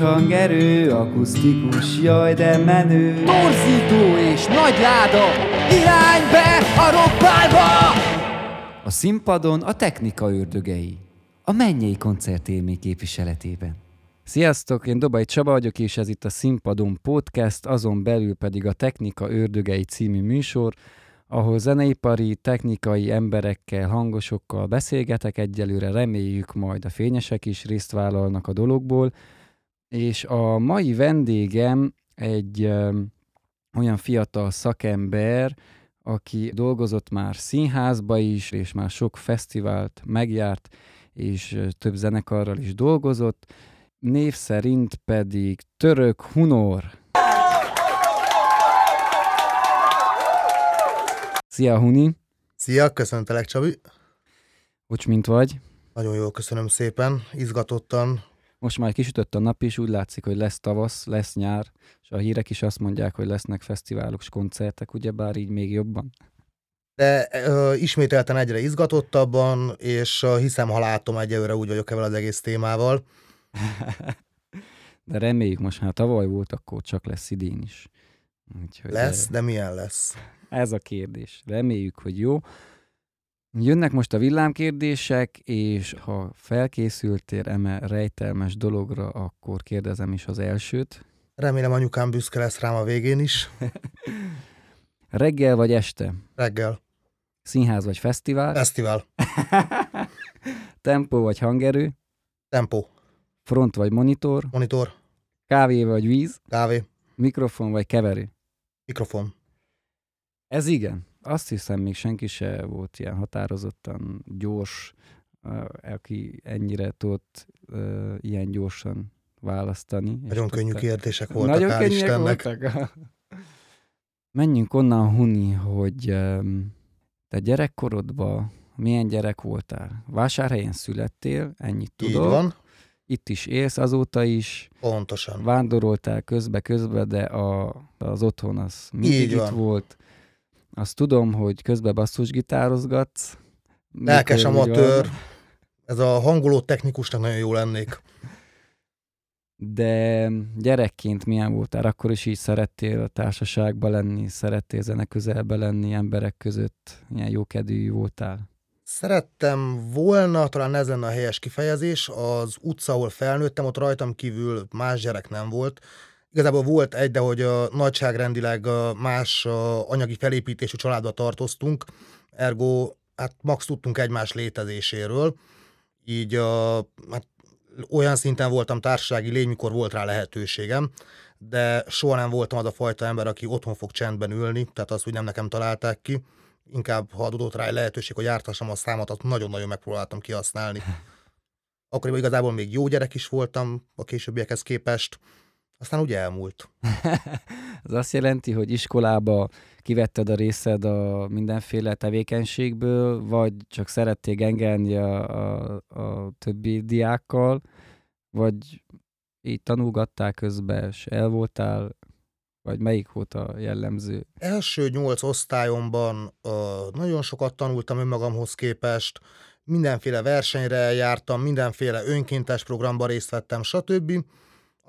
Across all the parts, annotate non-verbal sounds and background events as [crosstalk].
hangerő, akusztikus, jaj de menő. Torzító és nagy láda, irány be a rockbárba! A színpadon a technika ördögei. A mennyei koncertélmény képviseletében. Sziasztok, én Dobai Csaba vagyok, és ez itt a Színpadon Podcast, azon belül pedig a Technika Ördögei című műsor, ahol zeneipari, technikai emberekkel, hangosokkal beszélgetek egyelőre, reméljük majd a fényesek is részt vállalnak a dologból, és a mai vendégem egy ö, olyan fiatal szakember, aki dolgozott már színházba is, és már sok fesztivált megjárt, és több zenekarral is dolgozott, név szerint pedig Török Hunor. Szia, Huni! Szia, köszöntelek Csabi. Hogy mint vagy? Nagyon jól köszönöm szépen, izgatottan. Most már kisütött a nap, és úgy látszik, hogy lesz tavasz, lesz nyár, és a hírek is azt mondják, hogy lesznek fesztiválok és koncertek, ugyebár így még jobban. De ö, ismételten egyre izgatottabban, és ö, hiszem, ha látom egyelőre úgy vagyok ezzel az egész témával. [laughs] De reméljük most, már tavaly volt, akkor csak lesz idén is. Úgyhogy Lesz, de milyen lesz? [laughs] Ez a kérdés. Reméljük, hogy jó. Jönnek most a villámkérdések, és ha felkészültél eme rejtelmes dologra, akkor kérdezem is az elsőt. Remélem anyukám büszke lesz rám a végén is. [laughs] Reggel vagy este? Reggel. Színház vagy fesztivál? Fesztivál. [laughs] Tempó vagy hangerő? Tempo. Front vagy monitor? Monitor. Kávé vagy víz? Kávé. Mikrofon vagy keverő? Mikrofon. Ez igen. Azt hiszem, még senki se volt ilyen határozottan gyors, aki ennyire tudott ilyen gyorsan választani. és Nagyon könnyű tudta- kérdések voltak, Nagyon hál' Istennek. voltak. [laughs] Menjünk onnan, Huni, hogy te gyerekkorodban milyen gyerek voltál? Vásárhelyen születtél, ennyit Így tudok. van. Itt is élsz azóta is, Pontosan. vándoroltál közbe-közbe, de a, az otthon az mindig Így itt van. volt. Azt tudom, hogy közben basszusgitározgatsz. Lelkes amatőr. van. Ez a hangoló technikusnak nagyon jó lennék. De gyerekként milyen voltál? Akkor is így szerettél a társaságba lenni, szerettél zene közelbe lenni, emberek között, ilyen jókedvű voltál? Szerettem volna, talán ez lenne a helyes kifejezés, az utca, ahol felnőttem, ott rajtam kívül más gyerek nem volt. Igazából volt egy, de hogy a nagyságrendileg más anyagi felépítésű családba tartoztunk, ergo hát max tudtunk egymás létezéséről, így hát olyan szinten voltam társasági lény, mikor volt rá lehetőségem, de soha nem voltam az a fajta ember, aki otthon fog csendben ülni, tehát azt úgy nem nekem találták ki. Inkább, ha adódott rá egy lehetőség, hogy jártassam a számat, azt nagyon-nagyon megpróbáltam kihasználni. [laughs] Akkoriban igazából még jó gyerek is voltam a későbbiekhez képest, aztán úgy elmúlt. [laughs] Ez azt jelenti, hogy iskolába kivetted a részed a mindenféle tevékenységből, vagy csak szerettél gengelni a, a, a többi diákkal, vagy így tanulgattál közben, és el voltál, vagy melyik volt a jellemző? Első nyolc osztályomban ö, nagyon sokat tanultam önmagamhoz képest, mindenféle versenyre jártam, mindenféle önkéntes programba részt vettem, stb.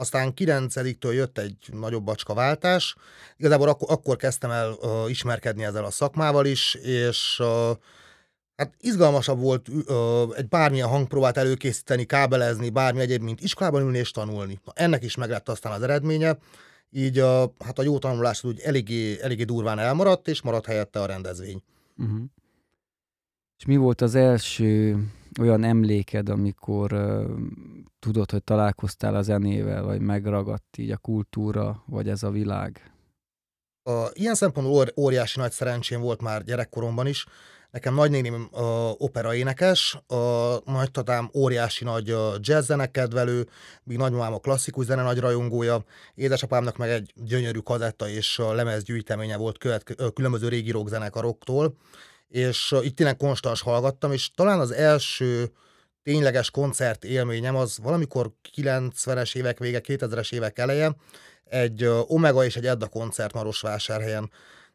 Aztán 9-től jött egy nagyobb bacska váltás. Igazából akkor, akkor kezdtem el ö, ismerkedni ezzel a szakmával is, és ö, hát izgalmasabb volt ö, egy bármilyen hangpróbát előkészíteni, kábelezni, bármi egyéb, mint iskolában ülni és tanulni. Na, ennek is meglett aztán az eredménye, így a, hát a jó tanulás úgy eléggé, eléggé durván elmaradt, és maradt helyette a rendezvény. Uh-huh. És mi volt az első olyan emléked, amikor tudod, hogy találkoztál a zenével, vagy megragadt így a kultúra, vagy ez a világ? A, ilyen szempontból óri- óriási nagy szerencsém volt már gyerekkoromban is. Nekem nagynéném opera énekes, a nagytatám óriási nagy jazz zenekedvelő, míg nagymamám a klasszikus zene nagy rajongója, édesapámnak meg egy gyönyörű kazetta és uh, lemezgyűjteménye volt követ, uh, különböző régi rockzenekaroktól, és itt tényleg konstans hallgattam, és talán az első tényleges koncert élményem az valamikor 90-es évek vége, 2000-es évek eleje, egy Omega és egy Edda koncert Marosvásárhelyen.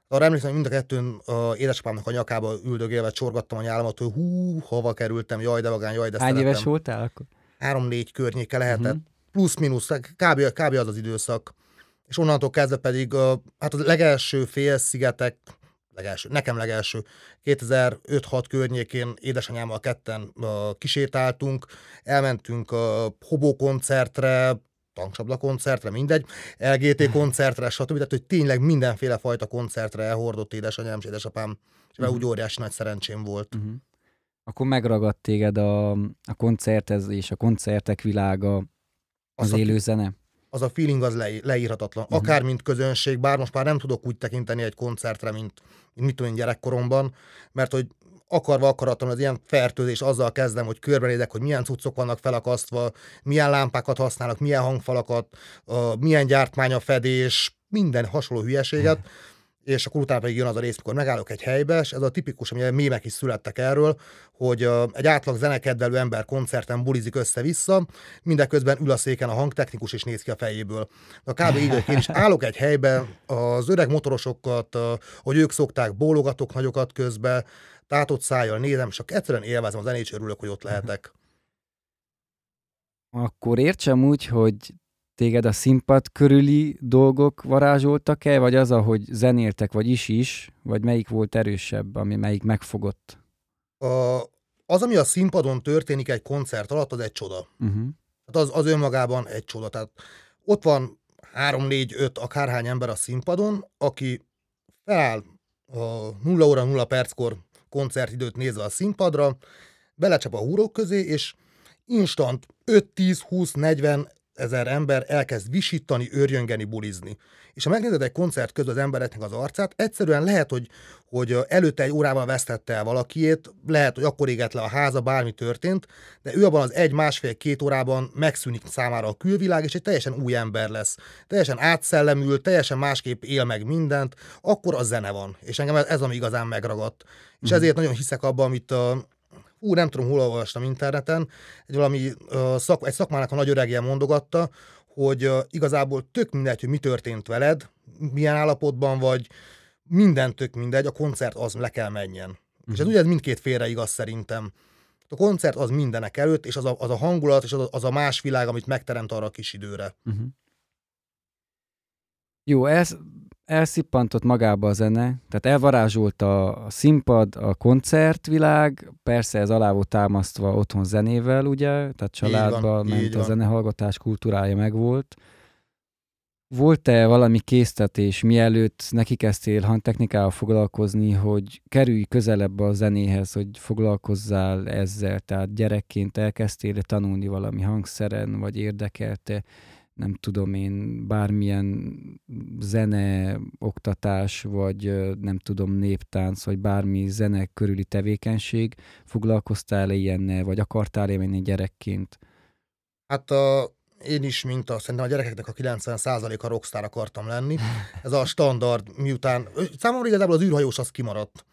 Arra emlékszem, hogy mind a kettőn uh, édesapámnak a nyakába üldögélve csorgattam a nyálamat, hogy hú, hova kerültem, jaj de vagány, jaj de Hány szeretem. éves voltál akkor? Három-négy környéke lehetett. Mhm. plusz-minusz, kb, kb. az az időszak. És onnantól kezdve pedig, hát a legelső félszigetek, legelső, nekem legelső, 2005-6 környékén édesanyámmal ketten kisétáltunk, elmentünk a Hobó koncertre, tankcsapda koncertre, mindegy, LGT koncertre, stb. Tehát, hogy tényleg mindenféle fajta koncertre elhordott édesanyám és édesapám, és uh-huh. úgy óriási nagy szerencsém volt. Uh-huh. Akkor megragadt téged a, a koncertezés, a koncertek világa, az, az élő zene? Az a feeling az le, leírhatatlan. Akár mint közönség, bár most már nem tudok úgy tekinteni egy koncertre, mint mit tudom én gyerekkoromban, mert hogy akarva akaratlan az ilyen fertőzés, azzal kezdem, hogy körbenézek, hogy milyen cuccok vannak felakasztva, milyen lámpákat használnak, milyen hangfalakat, uh, milyen gyártmány a fedés, minden hasonló hülyeséget, és akkor utána pedig jön az a rész, mikor megállok egy helybe, és ez a tipikus, ami mémek is születtek erről, hogy egy átlag zenekedvelő ember koncerten bulizik össze-vissza, mindeközben ül a széken a hangtechnikus és néz ki a fejéből. A kb. így én is állok egy helybe, az öreg motorosokat, hogy ők szokták, bólogatok nagyokat közbe, tátott szájjal nézem, csak egyszerűen élvezem a zenét, és örülök, hogy ott lehetek. Akkor értsem úgy, hogy téged a színpad körüli dolgok varázsoltak-e, vagy az, ahogy zenéltek, vagy is is, vagy melyik volt erősebb, ami melyik megfogott? A, az, ami a színpadon történik egy koncert alatt, az egy csoda. Uh-huh. Tehát az, az önmagában egy csoda. Tehát ott van három, négy, öt, akárhány ember a színpadon, aki feláll a 0 óra 0 perckor koncertidőt nézve a színpadra, belecsap a húrok közé, és instant 5, 10, 20, 40 ezer ember elkezd visítani, őrjöngeni, bulizni. És ha megnézed egy koncert közben az embereknek az arcát, egyszerűen lehet, hogy, hogy előtte egy órával vesztette el valakiét, lehet, hogy akkor égett le a háza, bármi történt, de ő abban az egy, másfél, két órában megszűnik számára a külvilág, és egy teljesen új ember lesz. Teljesen átszellemül, teljesen másképp él meg mindent, akkor a zene van. És engem ez, ez ami igazán megragadt. És mm. ezért nagyon hiszek abban, amit a, ú, nem tudom, hol olvastam interneten, egy valami uh, szak, egy szakmának a nagy öregje mondogatta, hogy uh, igazából tök mindegy, hogy mi történt veled, milyen állapotban vagy, minden tök mindegy, a koncert az le kell menjen. Uh-huh. És ez ugye mindkét félre igaz szerintem. A koncert az mindenek előtt, és az a, az a hangulat, és az a, az a más világ, amit megteremt arra a kis időre. Uh-huh. Jó, ez elszippantott magába a zene, tehát elvarázsolt a színpad, a koncertvilág, persze ez alá volt támasztva otthon zenével, ugye, tehát családban ment a zenehallgatás kultúrája megvolt. Volt-e valami késztetés, mielőtt neki kezdtél hangtechnikával foglalkozni, hogy kerülj közelebb a zenéhez, hogy foglalkozzál ezzel, tehát gyerekként elkezdtél tanulni valami hangszeren, vagy érdekelte nem tudom én, bármilyen zene, oktatás, vagy nem tudom, néptánc, vagy bármi zene körüli tevékenység, foglalkoztál-e ilyennel, vagy akartál-e menni gyerekként? Hát a, én is, mint a, szerintem a gyerekeknek a 90%-a rockstar akartam lenni. Ez a standard, miután, számomra igazából az űrhajós az kimaradt.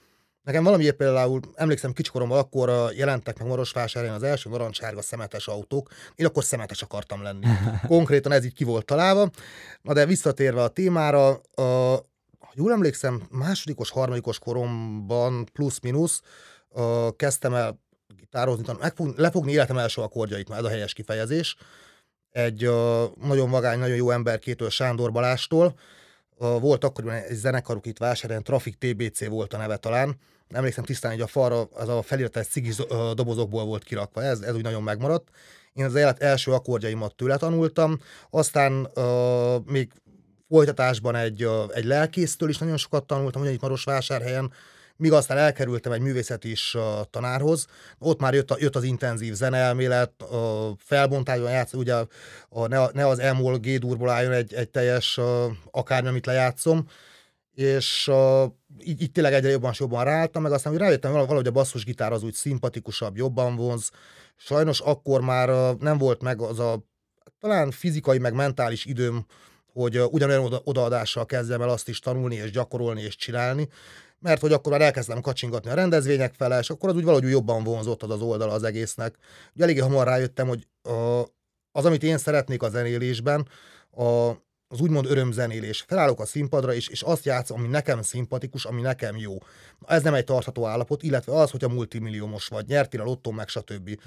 Nekem valamiért például, emlékszem kicsikoromban akkor jelentek meg Marosvásárhelyen az első narancsárga szemetes autók, én akkor szemetes akartam lenni. [laughs] Konkrétan ez így ki volt találva. Na de visszatérve a témára, a, ha jól emlékszem, másodikos, harmadikos koromban plusz-minusz kezdtem el gitározni, megfog, lefogni életem első akkordjait, már ez a helyes kifejezés. Egy a, nagyon vagány, nagyon jó emberkétől, Sándor Balástól, volt akkoriban egy zenekaruk itt vásárhelyen, Traffic TBC volt a neve talán, emlékszem tisztán, hogy a falra az a feliratos cigis dobozokból volt kirakva, ez, ez úgy nagyon megmaradt. Én az élet első akkordjaimat tőle tanultam, aztán uh, még folytatásban egy, uh, egy lelkésztől is nagyon sokat tanultam, ugyanígy Marosvásárhelyen, míg aztán elkerültem egy művészeti is uh, tanárhoz. Ott már jött, a, jött az intenzív zeneelmélet, uh, felbontásban játsz, ugye a, ne, ne az emol G-durból álljon egy, egy teljes uh, akármi, amit lejátszom, és uh, így, így tényleg egyre jobban jobban ráálltam, meg aztán hogy rájöttem valahogy a basszusgitár az úgy szimpatikusabb, jobban vonz. Sajnos akkor már uh, nem volt meg az a talán fizikai, meg mentális időm, hogy uh, ugyanolyan oda, odaadással kezdjem el azt is tanulni, és gyakorolni, és csinálni, mert hogy akkor már elkezdtem kacsingatni a rendezvények fele, és akkor az úgy valahogy jobban vonzott az, az oldala az egésznek. Ugye eléggé hamar rájöttem, hogy uh, az, amit én szeretnék a zenélésben, a, az úgymond örömzenélés. Felállok a színpadra, és, és azt játszom, ami nekem szimpatikus, ami nekem jó. Ez nem egy tartható állapot, illetve az, hogy a multimilliómos vagy, nyertél a lottó, meg stb.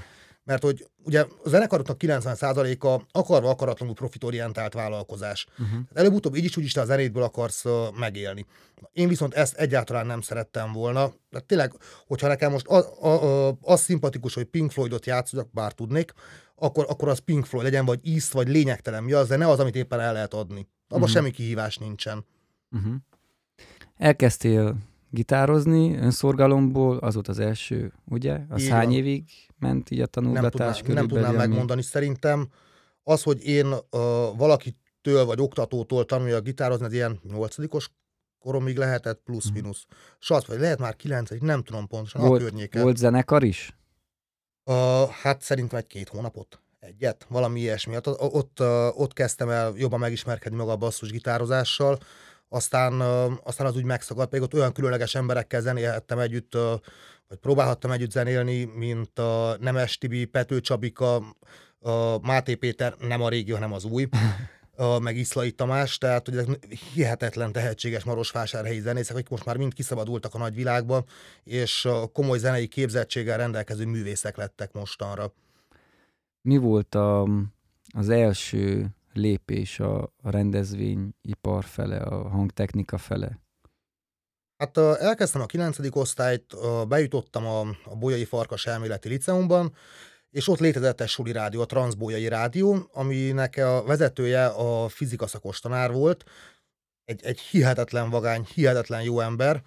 Mert hogy ugye a zenekaroknak 90%-a akarva akaratlanul profitorientált vállalkozás. Uh-huh. Előbb-utóbb így is úgyis te a zenéből akarsz uh, megélni. Én viszont ezt egyáltalán nem szerettem volna. De tényleg, hogyha nekem most az, az, az szimpatikus, hogy Pink Floydot játszok, bár tudnék, akkor, akkor az Pink Floyd legyen, vagy East, vagy lényegtelen mi az, de ne az, amit éppen el lehet adni. Abban uh-huh. semmi kihívás nincsen. Uh-huh. Elkezdtél gitározni önszorgalomból, az volt az első, ugye? Az így hány van. évig ment így a tanulgatás Nem tudnám, nem tudnám megmondani. Szerintem az, hogy én uh, valakitől vagy oktatótól tanuljak gitározni, az ilyen nyolcadikos koromig lehetett, plusz-minusz. Hmm. Sat, vagy lehet már kilencedik, nem tudom pontosan volt, a környéken. Volt zenekar is? Uh, hát szerintem egy-két hónapot. Egyet, valami ilyesmi. Ott, ott, ott kezdtem el jobban megismerkedni maga a basszus gitározással, aztán, aztán az úgy megszakadt, pedig ott olyan különleges emberekkel zenélhettem együtt, vagy próbálhattam együtt zenélni, mint a Nemes Tibi, Pető Csabika, a Máté Péter, nem a régi, hanem az új, [laughs] a, meg Iszlai Tamás, tehát hogy ezek hihetetlen tehetséges marosvásárhelyi zenészek, akik most már mind kiszabadultak a nagyvilágba, és komoly zenei képzettséggel rendelkező művészek lettek mostanra. Mi volt a, az első lépés a, a rendezvényipar fele, a hangtechnika fele? Hát elkezdtem a 9. osztályt, bejutottam a, a Bolyai Farkas Elméleti Liceumban, és ott létezett egy suli rádió, a Transbolyai Rádió, aminek a vezetője a fizika szakos tanár volt, egy, egy hihetetlen vagány, hihetetlen jó ember,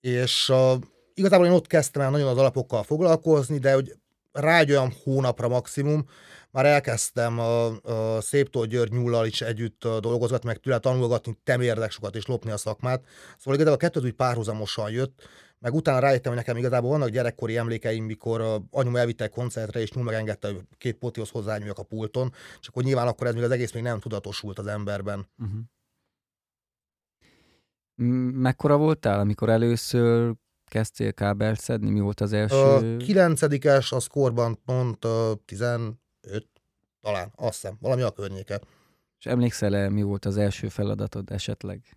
és uh, igazából én ott kezdtem el nagyon az alapokkal foglalkozni, de hogy rá egy olyan hónapra maximum, már elkezdtem a, a Széptól György Nyúllal is együtt dolgozgatni, meg tőle tanulgatni, temérdek sokat és lopni a szakmát. Szóval igazából a kettő úgy párhuzamosan jött, meg utána rájöttem, hogy nekem igazából vannak gyerekkori emlékeim, mikor anyum elvitte koncertre, és nyúl megengedte, hogy két potihoz hozzányúljak a pulton, csak hogy nyilván akkor ez még az egész még nem tudatosult az emberben. Uh-huh. Mekkora voltál, amikor először kezdtél kábelt szedni? Mi volt az első? A kilencedikes, az korban pont uh, 15, talán, azt hiszem, valami a környéke. És emlékszel-e, mi volt az első feladatod esetleg?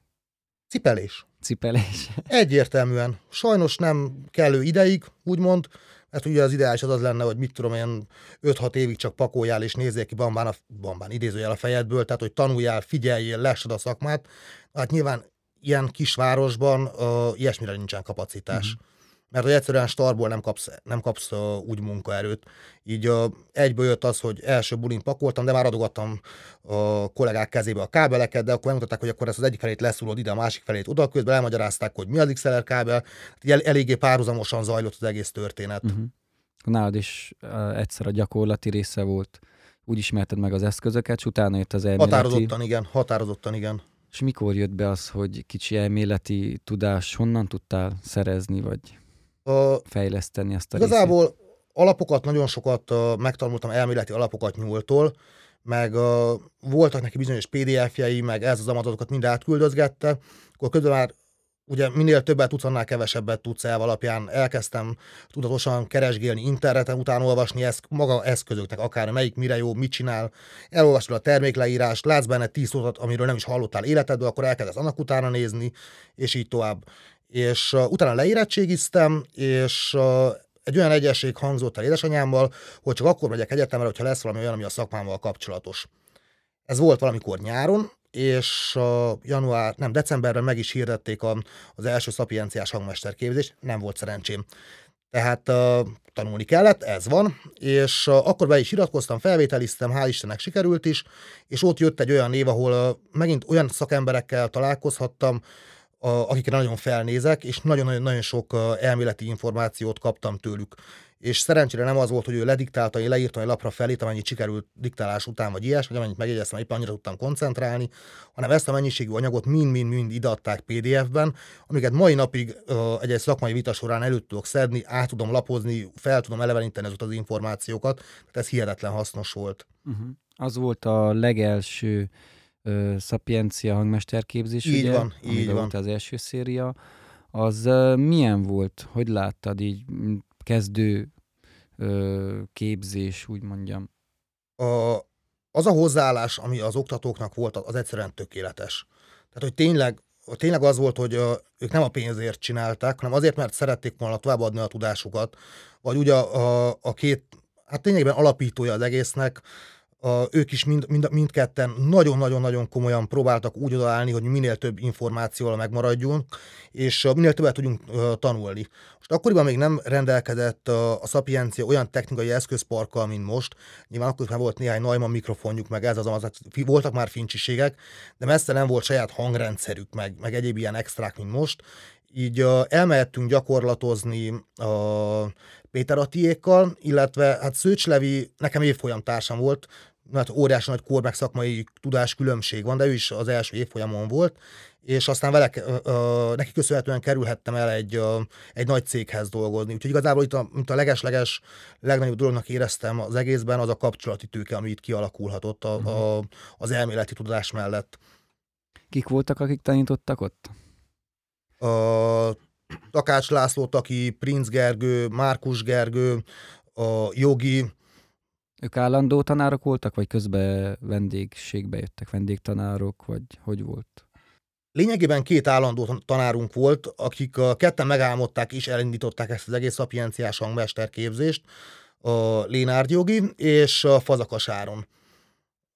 Cipelés. Cipelés. Egyértelműen. Sajnos nem kellő ideig, úgymond, mert ugye az ideális az az lenne, hogy mit tudom, ilyen 5-6 évig csak pakoljál és nézzél ki bambán, a, bambán idézőjel a fejedből, tehát hogy tanuljál, figyeljél, lessed a szakmát. Hát nyilván ilyen kisvárosban uh, ilyesmire nincsen kapacitás. Mm-hmm mert hogy egyszerűen starból nem kapsz, nem kapsz uh, úgy munkaerőt. Így uh, egyből jött az, hogy első bulin pakoltam, de már adogattam a kollégák kezébe a kábeleket, de akkor megmutatták, hogy akkor ezt az egyik felét leszúrod ide, a másik felét oda, közben elmagyarázták, hogy mi az XLR kábel. El, eléggé párhuzamosan zajlott az egész történet. Uh-huh. Nálad is uh, egyszer a gyakorlati része volt, úgy ismerted meg az eszközöket, és utána jött az elméleti. Határozottan igen, határozottan igen. És mikor jött be az, hogy kicsi elméleti tudás honnan tudtál szerezni, vagy fejleszteni ezt a Igazából részét. alapokat, nagyon sokat megtanultam elméleti alapokat nyúltól, meg uh, voltak neki bizonyos PDF-jei, meg ez az adatokat mind átküldözgette, akkor közben már ugye minél többet tudsz, annál kevesebbet tudsz el alapján. Elkezdtem tudatosan keresgélni interneten, utána olvasni ezt, maga eszközöknek, akár melyik mire jó, mit csinál, elolvasod a termékleírást, látsz benne tíz szót, amiről nem is hallottál életedből, akkor elkezdesz annak utána nézni, és így tovább és uh, utána leérettségiztem, és uh, egy olyan egyesség hangzott el édesanyámmal, hogy csak akkor megyek egyetemre, hogyha lesz valami olyan, ami a szakmámmal kapcsolatos. Ez volt valamikor nyáron, és uh, január, nem, decemberben meg is hirdették a, az első szapienciás hangmesterképzést, nem volt szerencsém. Tehát uh, tanulni kellett, ez van, és uh, akkor be is iratkoztam, felvételiztem, hál' Istennek sikerült is, és ott jött egy olyan név, ahol uh, megint olyan szakemberekkel találkozhattam, a, akikre nagyon felnézek, és nagyon-nagyon sok elméleti információt kaptam tőlük. És szerencsére nem az volt, hogy ő lediktálta, én leírtam egy lapra felét, amennyit sikerült diktálás után, vagy ilyes, vagy amennyit megjegyeztem, éppen annyira tudtam koncentrálni, hanem ezt a mennyiségű anyagot mind-mind-mind ideadták PDF-ben, amiket mai napig egy-egy szakmai vita során előtt tudok szedni, át tudom lapozni, fel tudom eleveníteni azokat az információkat, tehát ez hihetetlen hasznos volt. Uh-huh. Az volt a legelső ö, Sapiencia hangmesterképzés, így ugye, van, így van. volt az első széria, az ö, milyen volt? Hogy láttad így kezdő ö, képzés, úgy mondjam? A, az a hozzáállás, ami az oktatóknak volt, az egyszerűen tökéletes. Tehát, hogy tényleg, tényleg az volt, hogy ők nem a pénzért csinálták, hanem azért, mert szerették volna továbbadni a tudásukat, vagy ugye a, a, a két hát lényegében alapítója az egésznek, a, ők is mind, mind, mindketten nagyon-nagyon-nagyon komolyan próbáltak úgy odaállni, hogy minél több információval megmaradjunk, és minél többet tudjunk uh, tanulni. Most akkoriban még nem rendelkezett uh, a Sapiencia olyan technikai eszközparkkal, mint most. Nyilván akkor már volt néhány Neumann mikrofonjuk, meg ez az, az voltak már fincsiségek, de messze nem volt saját hangrendszerük, meg, meg egyéb ilyen extrák, mint most. Így elmehettünk gyakorlatozni a Péter Attiékkal, illetve hát Szőcs Levi nekem évfolyam társam volt, mert óriási nagy kor meg szakmai tudás különbség van, de ő is az első évfolyamon volt, és aztán vele, ö, neki köszönhetően kerülhettem el egy, ö, egy nagy céghez dolgozni. Úgyhogy igazából itt a, mint a leges-leges legnagyobb dolognak éreztem az egészben, az a kapcsolati tőke, ami itt kialakulhatott a, a, az elméleti tudás mellett. Kik voltak, akik tanítottak ott? A, Takács László, aki Prince Gergő, Márkus Gergő, a Jogi, ők állandó tanárok voltak, vagy közben vendégségbe jöttek? Vendégtanárok, vagy hogy volt? Lényegében két állandó tanárunk volt, akik a ketten megálmodták és elindították ezt az egész szapienciás hangmesterképzést, a Lénárd Jogi és a Fazakas Áron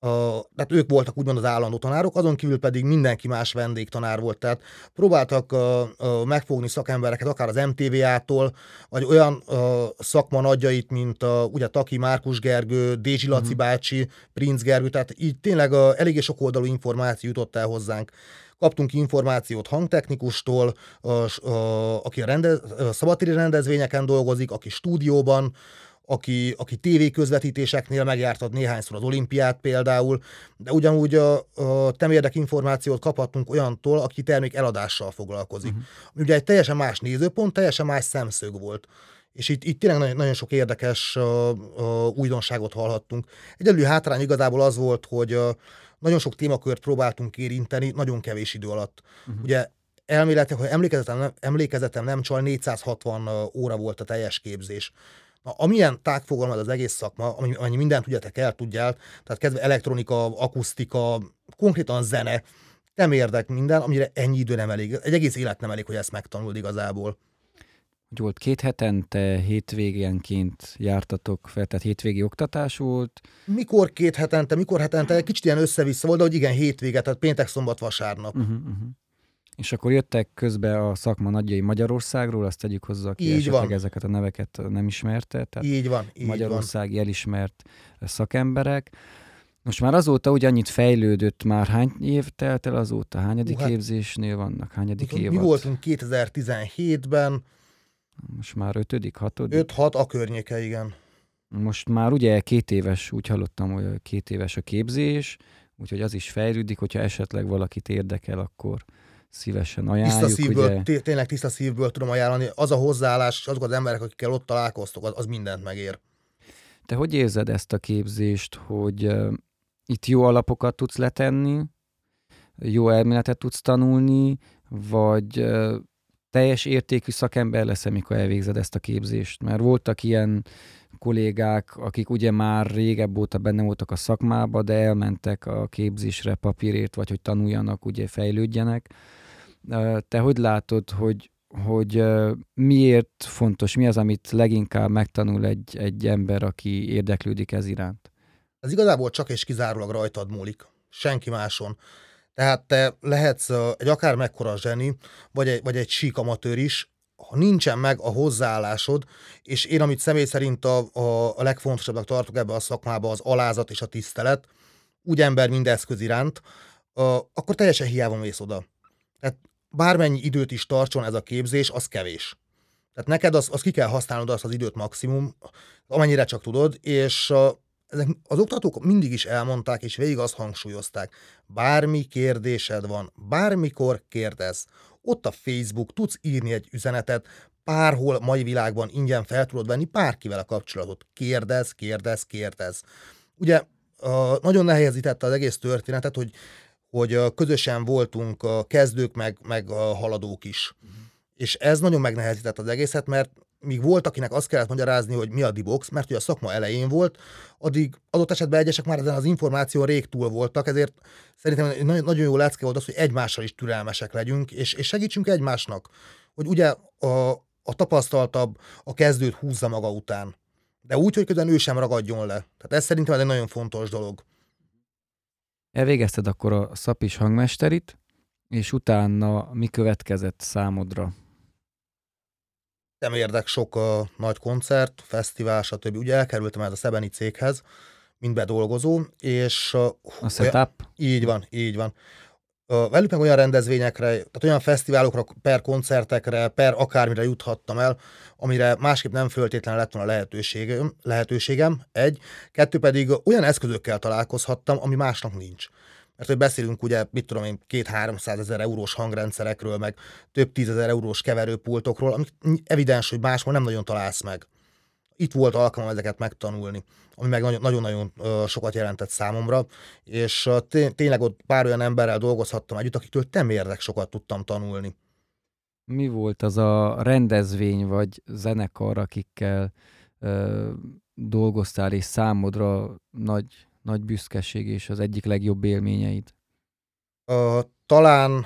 a, tehát ők voltak úgymond az állandó tanárok, azon kívül pedig mindenki más vendégtanár volt. Tehát próbáltak a, a, megfogni szakembereket, akár az MTV-tól, vagy olyan a, szakma nagyjait, mint a, ugye Taki Márkus Gergő, Dézsi Laci uh-huh. bácsi, Prince Gergő, tehát így tényleg a, eléggé sok oldalú információ jutott el hozzánk. Kaptunk információt hangtechnikustól, a, a, aki a, rendez, a szabadtéri rendezvényeken dolgozik, aki stúdióban, aki, aki tévéközvetítéseknél megjártad néhányszor az olimpiát például, de ugyanúgy a, a temérdek információt kaphattunk olyantól, aki termék eladással foglalkozik. Uh-huh. Ugye egy teljesen más nézőpont, teljesen más szemszög volt. És itt, itt tényleg nagyon, nagyon sok érdekes uh, uh, újdonságot hallhattunk. Egyedül hátrány igazából az volt, hogy uh, nagyon sok témakört próbáltunk érinteni, nagyon kevés idő alatt. Uh-huh. Ugye elméletek, hogy emlékezetem, emlékezetem nem csal, 460 óra volt a teljes képzés. Na, amilyen tágfogalmaz az egész szakma, ami, ami mindent tudjátok el tudjál, tehát kezdve elektronika, akusztika, konkrétan zene, nem érdek minden, amire ennyi idő nem elég. Egy egész élet nem elég, hogy ezt megtanuld igazából. Hogy volt két hetente, hétvégénként jártatok fel, tehát hétvégi oktatás volt? Mikor két hetente, mikor hetente, kicsit ilyen össze-vissza volt, de hogy igen, hétvége, tehát péntek, szombat, vasárnap. Uh-huh, uh-huh. És akkor jöttek közbe a szakma nagyjai Magyarországról, azt tegyük hozzá, aki így esetleg van. ezeket a neveket nem ismerte. Tehát így van. Így Magyarországi van. elismert szakemberek. Most már azóta úgy annyit fejlődött már, hány év telt el azóta? Hányadik uh, hát, képzésnél vannak? Hányadik év? Mi voltunk 2017-ben. Most már ötödik, hatodik? 5-6 a környéke, igen. Most már ugye két éves, úgy hallottam, hogy két éves a képzés, úgyhogy az is fejlődik, hogyha esetleg valakit érdekel, akkor szívesen ajánljuk. Tiszta szívből, ugye... tényleg tiszta szívből tudom ajánlani. Az a hozzáállás, azok az emberek, akikkel ott találkoztok, az, az mindent megér. Te hogy érzed ezt a képzést, hogy uh, itt jó alapokat tudsz letenni, jó elméletet tudsz tanulni, vagy uh, teljes értékű szakember lesz, amikor elvégzed ezt a képzést? Mert voltak ilyen kollégák, akik ugye már régebb óta benne voltak a szakmába, de elmentek a képzésre papírért, vagy hogy tanuljanak, ugye fejlődjenek te hogy látod, hogy, hogy miért fontos, mi az, amit leginkább megtanul egy, egy ember, aki érdeklődik ez iránt? Ez igazából csak és kizárólag rajtad múlik, senki máson. Tehát te lehetsz egy akár mekkora zseni, vagy egy, vagy egy sík amatőr is, ha nincsen meg a hozzáállásod, és én, amit személy szerint a, a, a legfontosabbnak tartok ebbe a szakmába, az alázat és a tisztelet, úgy ember, mind iránt, a, akkor teljesen hiába mész oda. Tehát bármennyi időt is tartson ez a képzés, az kevés. Tehát neked az, az ki kell használnod azt az időt maximum, amennyire csak tudod, és ezek, az oktatók mindig is elmondták, és végig azt hangsúlyozták. Bármi kérdésed van, bármikor kérdez. Ott a Facebook, tudsz írni egy üzenetet, bárhol mai világban ingyen fel tudod venni bárkivel a kapcsolatot. Kérdez, kérdez, kérdez. Ugye nagyon nehezítette az egész történetet, hogy hogy közösen voltunk a kezdők, meg, meg a haladók is. Uh-huh. És ez nagyon megnehezített az egészet, mert míg volt, akinek azt kellett magyarázni, hogy mi a dibox, mert ugye a szakma elején volt, addig adott esetben egyesek már ezen az információ rég túl voltak, ezért szerintem nagyon, nagyon jó lecke volt az, hogy egymással is türelmesek legyünk, és, és segítsünk egymásnak, hogy ugye a, a tapasztaltabb a kezdőt húzza maga után. De úgy, hogy közben ő sem ragadjon le. Tehát ez szerintem egy nagyon fontos dolog. Elvégezted akkor a szapis hangmesterit, és utána mi következett számodra? Nem érdek sok a nagy koncert, fesztivál, stb. Ugye elkerültem ez a Szebeni céghez, mint bedolgozó, és... A setup? Így van, így van. Velük meg olyan rendezvényekre, tehát olyan fesztiválokra, per koncertekre, per akármire juthattam el, amire másképp nem föltétlenül lett volna lehetőségem, lehetőségem, egy. Kettő pedig olyan eszközökkel találkozhattam, ami másnak nincs. Mert hogy beszélünk ugye, mit tudom én, két-háromszáz ezer eurós hangrendszerekről, meg több tízezer eurós keverőpultokról, amik evidens, hogy máshol nem nagyon találsz meg. Itt volt alkalmam ezeket megtanulni, ami meg nagyon-nagyon sokat jelentett számomra, és tényleg ott pár olyan emberrel dolgozhattam együtt, akiktől temérdek sokat tudtam tanulni. Mi volt az a rendezvény vagy zenekar, akikkel ö, dolgoztál, és számodra nagy nagy büszkeség és az egyik legjobb élményeid? Uh, talán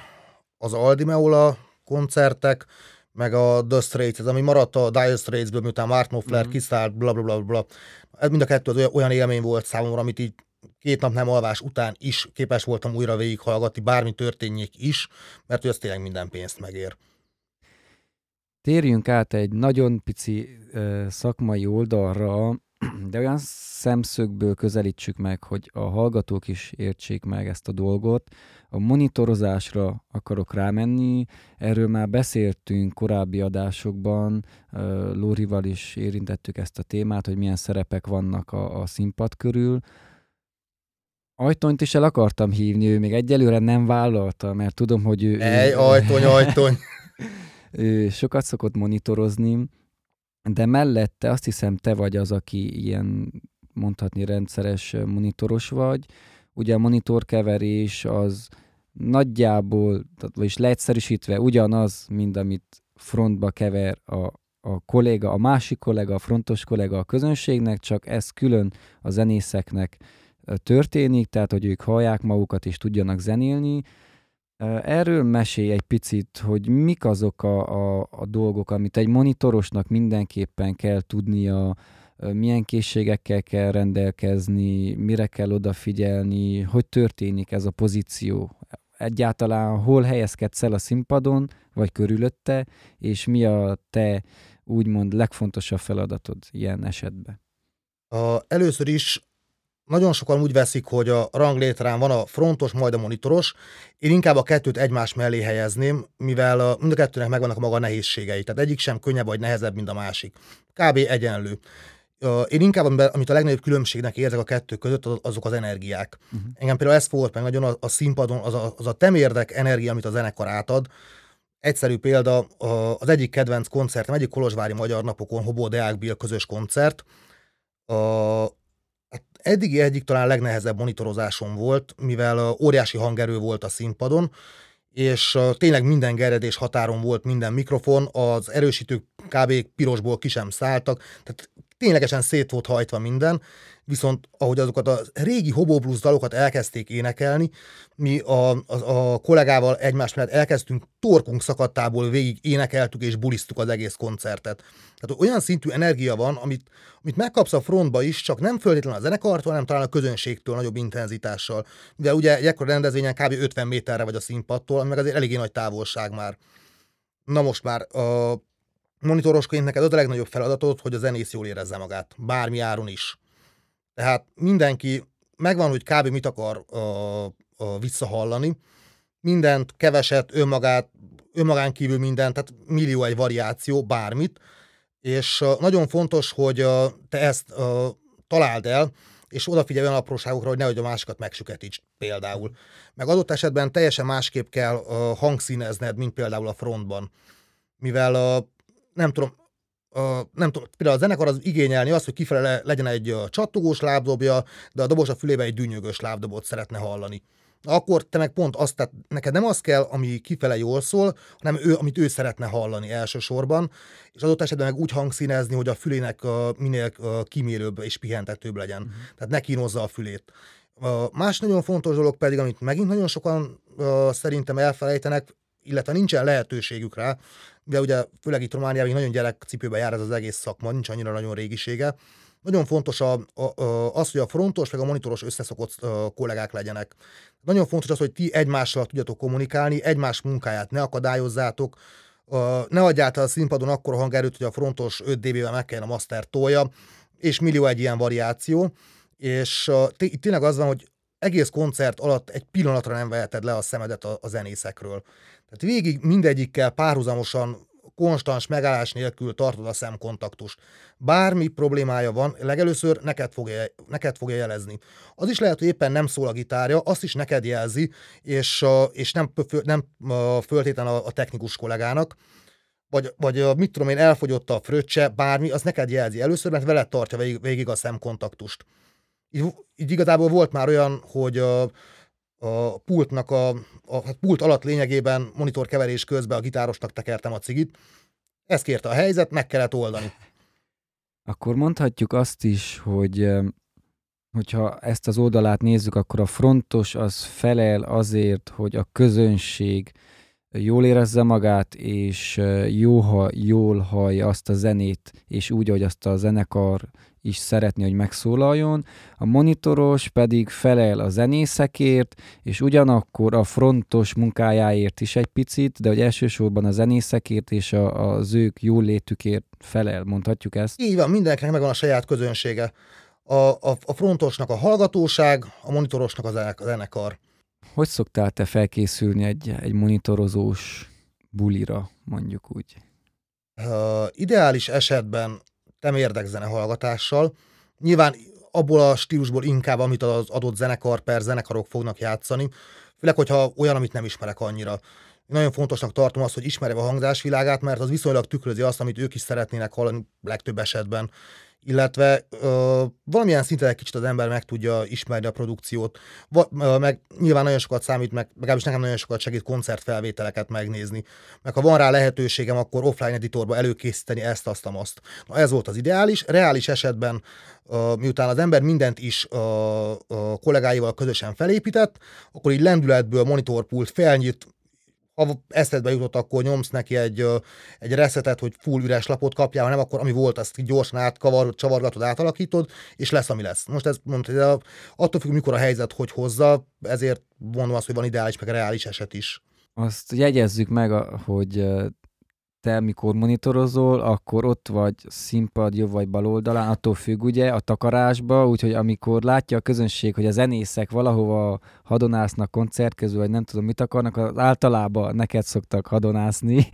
az Aldi Meola koncertek, meg a The Straits, ez ami maradt a Dire Straitsből, miután Mark Knopfler mm. kiszállt, bla bla bla bla. Ez mind a kettő az olyan élmény volt számomra, amit így két nap nem alvás után is képes voltam újra végighallgatni, bármi történjék is, mert hogy az tényleg minden pénzt megér. Térjünk át egy nagyon pici uh, szakmai oldalra, de olyan szemszögből közelítsük meg, hogy a hallgatók is értsék meg ezt a dolgot. A monitorozásra akarok rámenni, erről már beszéltünk korábbi adásokban, Lórival is érintettük ezt a témát, hogy milyen szerepek vannak a, a színpad körül. Ajtonyt is el akartam hívni, ő még egyelőre nem vállalta, mert tudom, hogy ő... Ej, ajtony, ajtony! [laughs] ő sokat szokott monitorozni, de mellette azt hiszem te vagy az, aki ilyen mondhatni rendszeres monitoros vagy. Ugye a monitorkeverés az nagyjából, vagyis leegyszerűsítve ugyanaz, mint amit frontba kever a, a kolléga, a másik kollega, a frontos kollega a közönségnek, csak ez külön a zenészeknek történik, tehát hogy ők hallják magukat és tudjanak zenélni, Erről mesélj egy picit, hogy mik azok a, a, a dolgok, amit egy monitorosnak mindenképpen kell tudnia, milyen készségekkel kell rendelkezni, mire kell odafigyelni, hogy történik ez a pozíció. Egyáltalán hol helyezkedsz el a színpadon, vagy körülötte, és mi a te úgymond legfontosabb feladatod ilyen esetben? A, először is nagyon sokan úgy veszik, hogy a ranglétrán van a frontos, majd a monitoros. Én inkább a kettőt egymás mellé helyezném, mivel a, mind a kettőnek megvannak a maga nehézségei. Tehát egyik sem könnyebb vagy nehezebb, mint a másik. Kb. egyenlő. Én inkább, amit a legnagyobb különbségnek érzek a kettő között, azok az energiák. Uh-huh. Engem például ez volt meg nagyon a, a színpadon, az a, az a temérdek energia, amit a zenekar átad. Egyszerű példa, az egyik kedvenc koncertem, egyik Kolozsvári Magyar Napokon, Hobó Deák Bill közös koncert. A, eddigi egyik talán legnehezebb monitorozásom volt, mivel óriási hangerő volt a színpadon, és tényleg minden geredés határon volt minden mikrofon, az erősítők kb. pirosból ki sem szálltak, tehát ténylegesen szét volt hajtva minden, viszont ahogy azokat a régi Hobo Blues dalokat elkezdték énekelni, mi a, a, a kollégával egymás mellett elkezdtünk torkunk szakadtából végig énekeltük és bulisztuk az egész koncertet. Tehát olyan szintű energia van, amit, amit megkapsz a frontba is, csak nem föltétlenül a zenekartól, hanem talán a közönségtől nagyobb intenzitással. De ugye egy ekkor rendezvényen kb. 50 méterre vagy a színpadtól, ami meg azért eléggé nagy távolság már. Na most már a monitorosként neked az a legnagyobb feladatod, hogy a zenész jól érezze magát, bármi áron is. Tehát mindenki megvan, hogy kb. mit akar a, a visszahallani, mindent, keveset, önmagát, önmagán kívül mindent, tehát millió egy variáció, bármit, és nagyon fontos, hogy te ezt találd el, és odafigyelj olyan apróságokra, hogy nehogy a másikat megsüketíts például. Meg adott esetben teljesen másképp kell hangszínezned, mint például a frontban. Mivel nem tudom, nem tudom, például a zenekar az igényelni azt, hogy kifele legyen egy csattogós lábdobja, de a dobos a fülébe egy dűnyögös lábdobot szeretne hallani akkor te meg pont azt, tehát neked nem az kell, ami kifele jól szól, hanem ő, amit ő szeretne hallani elsősorban, és adott esetben meg úgy hangszínezni, hogy a fülének a, minél a kimérőbb és pihentetőbb legyen. Uh-huh. Tehát ne kínozza a fülét. A más nagyon fontos dolog pedig, amit megint nagyon sokan szerintem elfelejtenek, illetve nincsen lehetőségük rá, de ugye főleg itt Romániában nagyon gyerekcipőben jár ez az egész szakma, nincs annyira nagyon régisége, nagyon fontos a, a, a, az, hogy a frontos meg a monitoros összeszokott a, kollégák legyenek. Nagyon fontos az, hogy ti egymással tudjatok kommunikálni, egymás munkáját ne akadályozzátok, a, ne adjátok a színpadon akkor a hangerőt, hogy a frontos 5 dB-vel meg kelljen a master tolja, és millió egy ilyen variáció, és uh, tényleg az van, hogy egész koncert alatt egy pillanatra nem veheted le a szemedet a, a zenészekről. Tehát végig mindegyikkel párhuzamosan konstans megállás nélkül tartod a szemkontaktust. Bármi problémája van, legelőször neked fogja, neked fogja jelezni. Az is lehet, hogy éppen nem szól a gitárja, azt is neked jelzi, és, és nem, nem föltétlen a, a technikus kollégának, vagy, vagy mit tudom én, elfogyott a fröccse, bármi, az neked jelzi először, mert veled tartja végig, végig a szemkontaktust. Így, így igazából volt már olyan, hogy a, a pultnak a, a hát pult alatt lényegében monitorkeverés közben a gitárosnak tekertem a cigit. Ezt kérte a helyzet, meg kellett oldani. Akkor mondhatjuk azt is, hogy hogyha ezt az oldalát nézzük, akkor a frontos az felel azért, hogy a közönség jól érezze magát, és jó, ha jól hallja azt a zenét, és úgy, hogy azt a zenekar is szeretni, hogy megszólaljon, a monitoros pedig felel a zenészekért, és ugyanakkor a frontos munkájáért is egy picit, de hogy elsősorban a zenészekért és a, az ők jól létükért felel, mondhatjuk ezt? Így van, mindenkinek megvan a saját közönsége. A, a, a frontosnak a hallgatóság, a monitorosnak a zenekar. Hogy szoktál te felkészülni egy, egy monitorozós bulira, mondjuk úgy? Uh, ideális esetben nem érdekszene hallgatással. Nyilván abból a stílusból inkább, amit az adott zenekar per zenekarok fognak játszani, főleg, hogyha olyan, amit nem ismerek annyira. Nagyon fontosnak tartom azt, hogy ismerjem a hangzásvilágát, mert az viszonylag tükrözi azt, amit ők is szeretnének hallani legtöbb esetben illetve ö, valamilyen szinten egy kicsit az ember meg tudja ismerni a produkciót, Va, ö, meg nyilván nagyon sokat számít, meg legalábbis nekem nagyon sokat segít koncertfelvételeket megnézni, meg ha van rá lehetőségem, akkor offline editorba előkészíteni ezt, azt, azt. Na ez volt az ideális, reális esetben ö, miután az ember mindent is ö, ö, kollégáival közösen felépített, akkor így lendületből monitorpult felnyit, ha eszedbe jutott, akkor nyomsz neki egy, egy reszetet, hogy full üres lapot kapjál, nem akkor ami volt, azt gyorsan átkavar, csavargatod, átalakítod, és lesz, ami lesz. Most ez mondta, attól függ, mikor a helyzet, hogy hozza, ezért mondom azt, hogy van ideális, meg reális eset is. Azt jegyezzük meg, hogy te mikor monitorozol, akkor ott vagy színpad jobb vagy bal oldalán, attól függ ugye a takarásba, úgyhogy amikor látja a közönség, hogy a zenészek valahova hadonásznak koncert közül, vagy nem tudom mit akarnak, az általában neked szoktak hadonászni.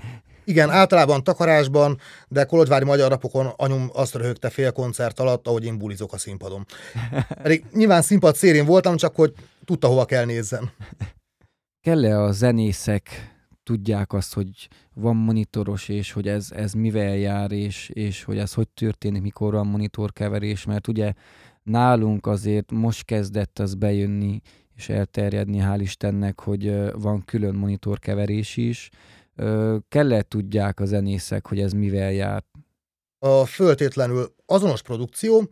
Igen, általában takarásban, de Kolodvári Magyar Napokon anyum azt röhögte fél koncert alatt, ahogy én bulizok a színpadon. [laughs] Pedig nyilván színpad szérén voltam, csak hogy tudta, hova kell nézzen. Kell-e a zenészek tudják azt, hogy van monitoros, és hogy ez, ez mivel jár, és, és hogy ez hogy történik, mikor van monitorkeverés, mert ugye nálunk azért most kezdett az bejönni, és elterjedni, hál' Istennek, hogy van külön monitorkeverés is. Kell-e tudják a zenészek, hogy ez mivel jár? A föltétlenül azonos produkció,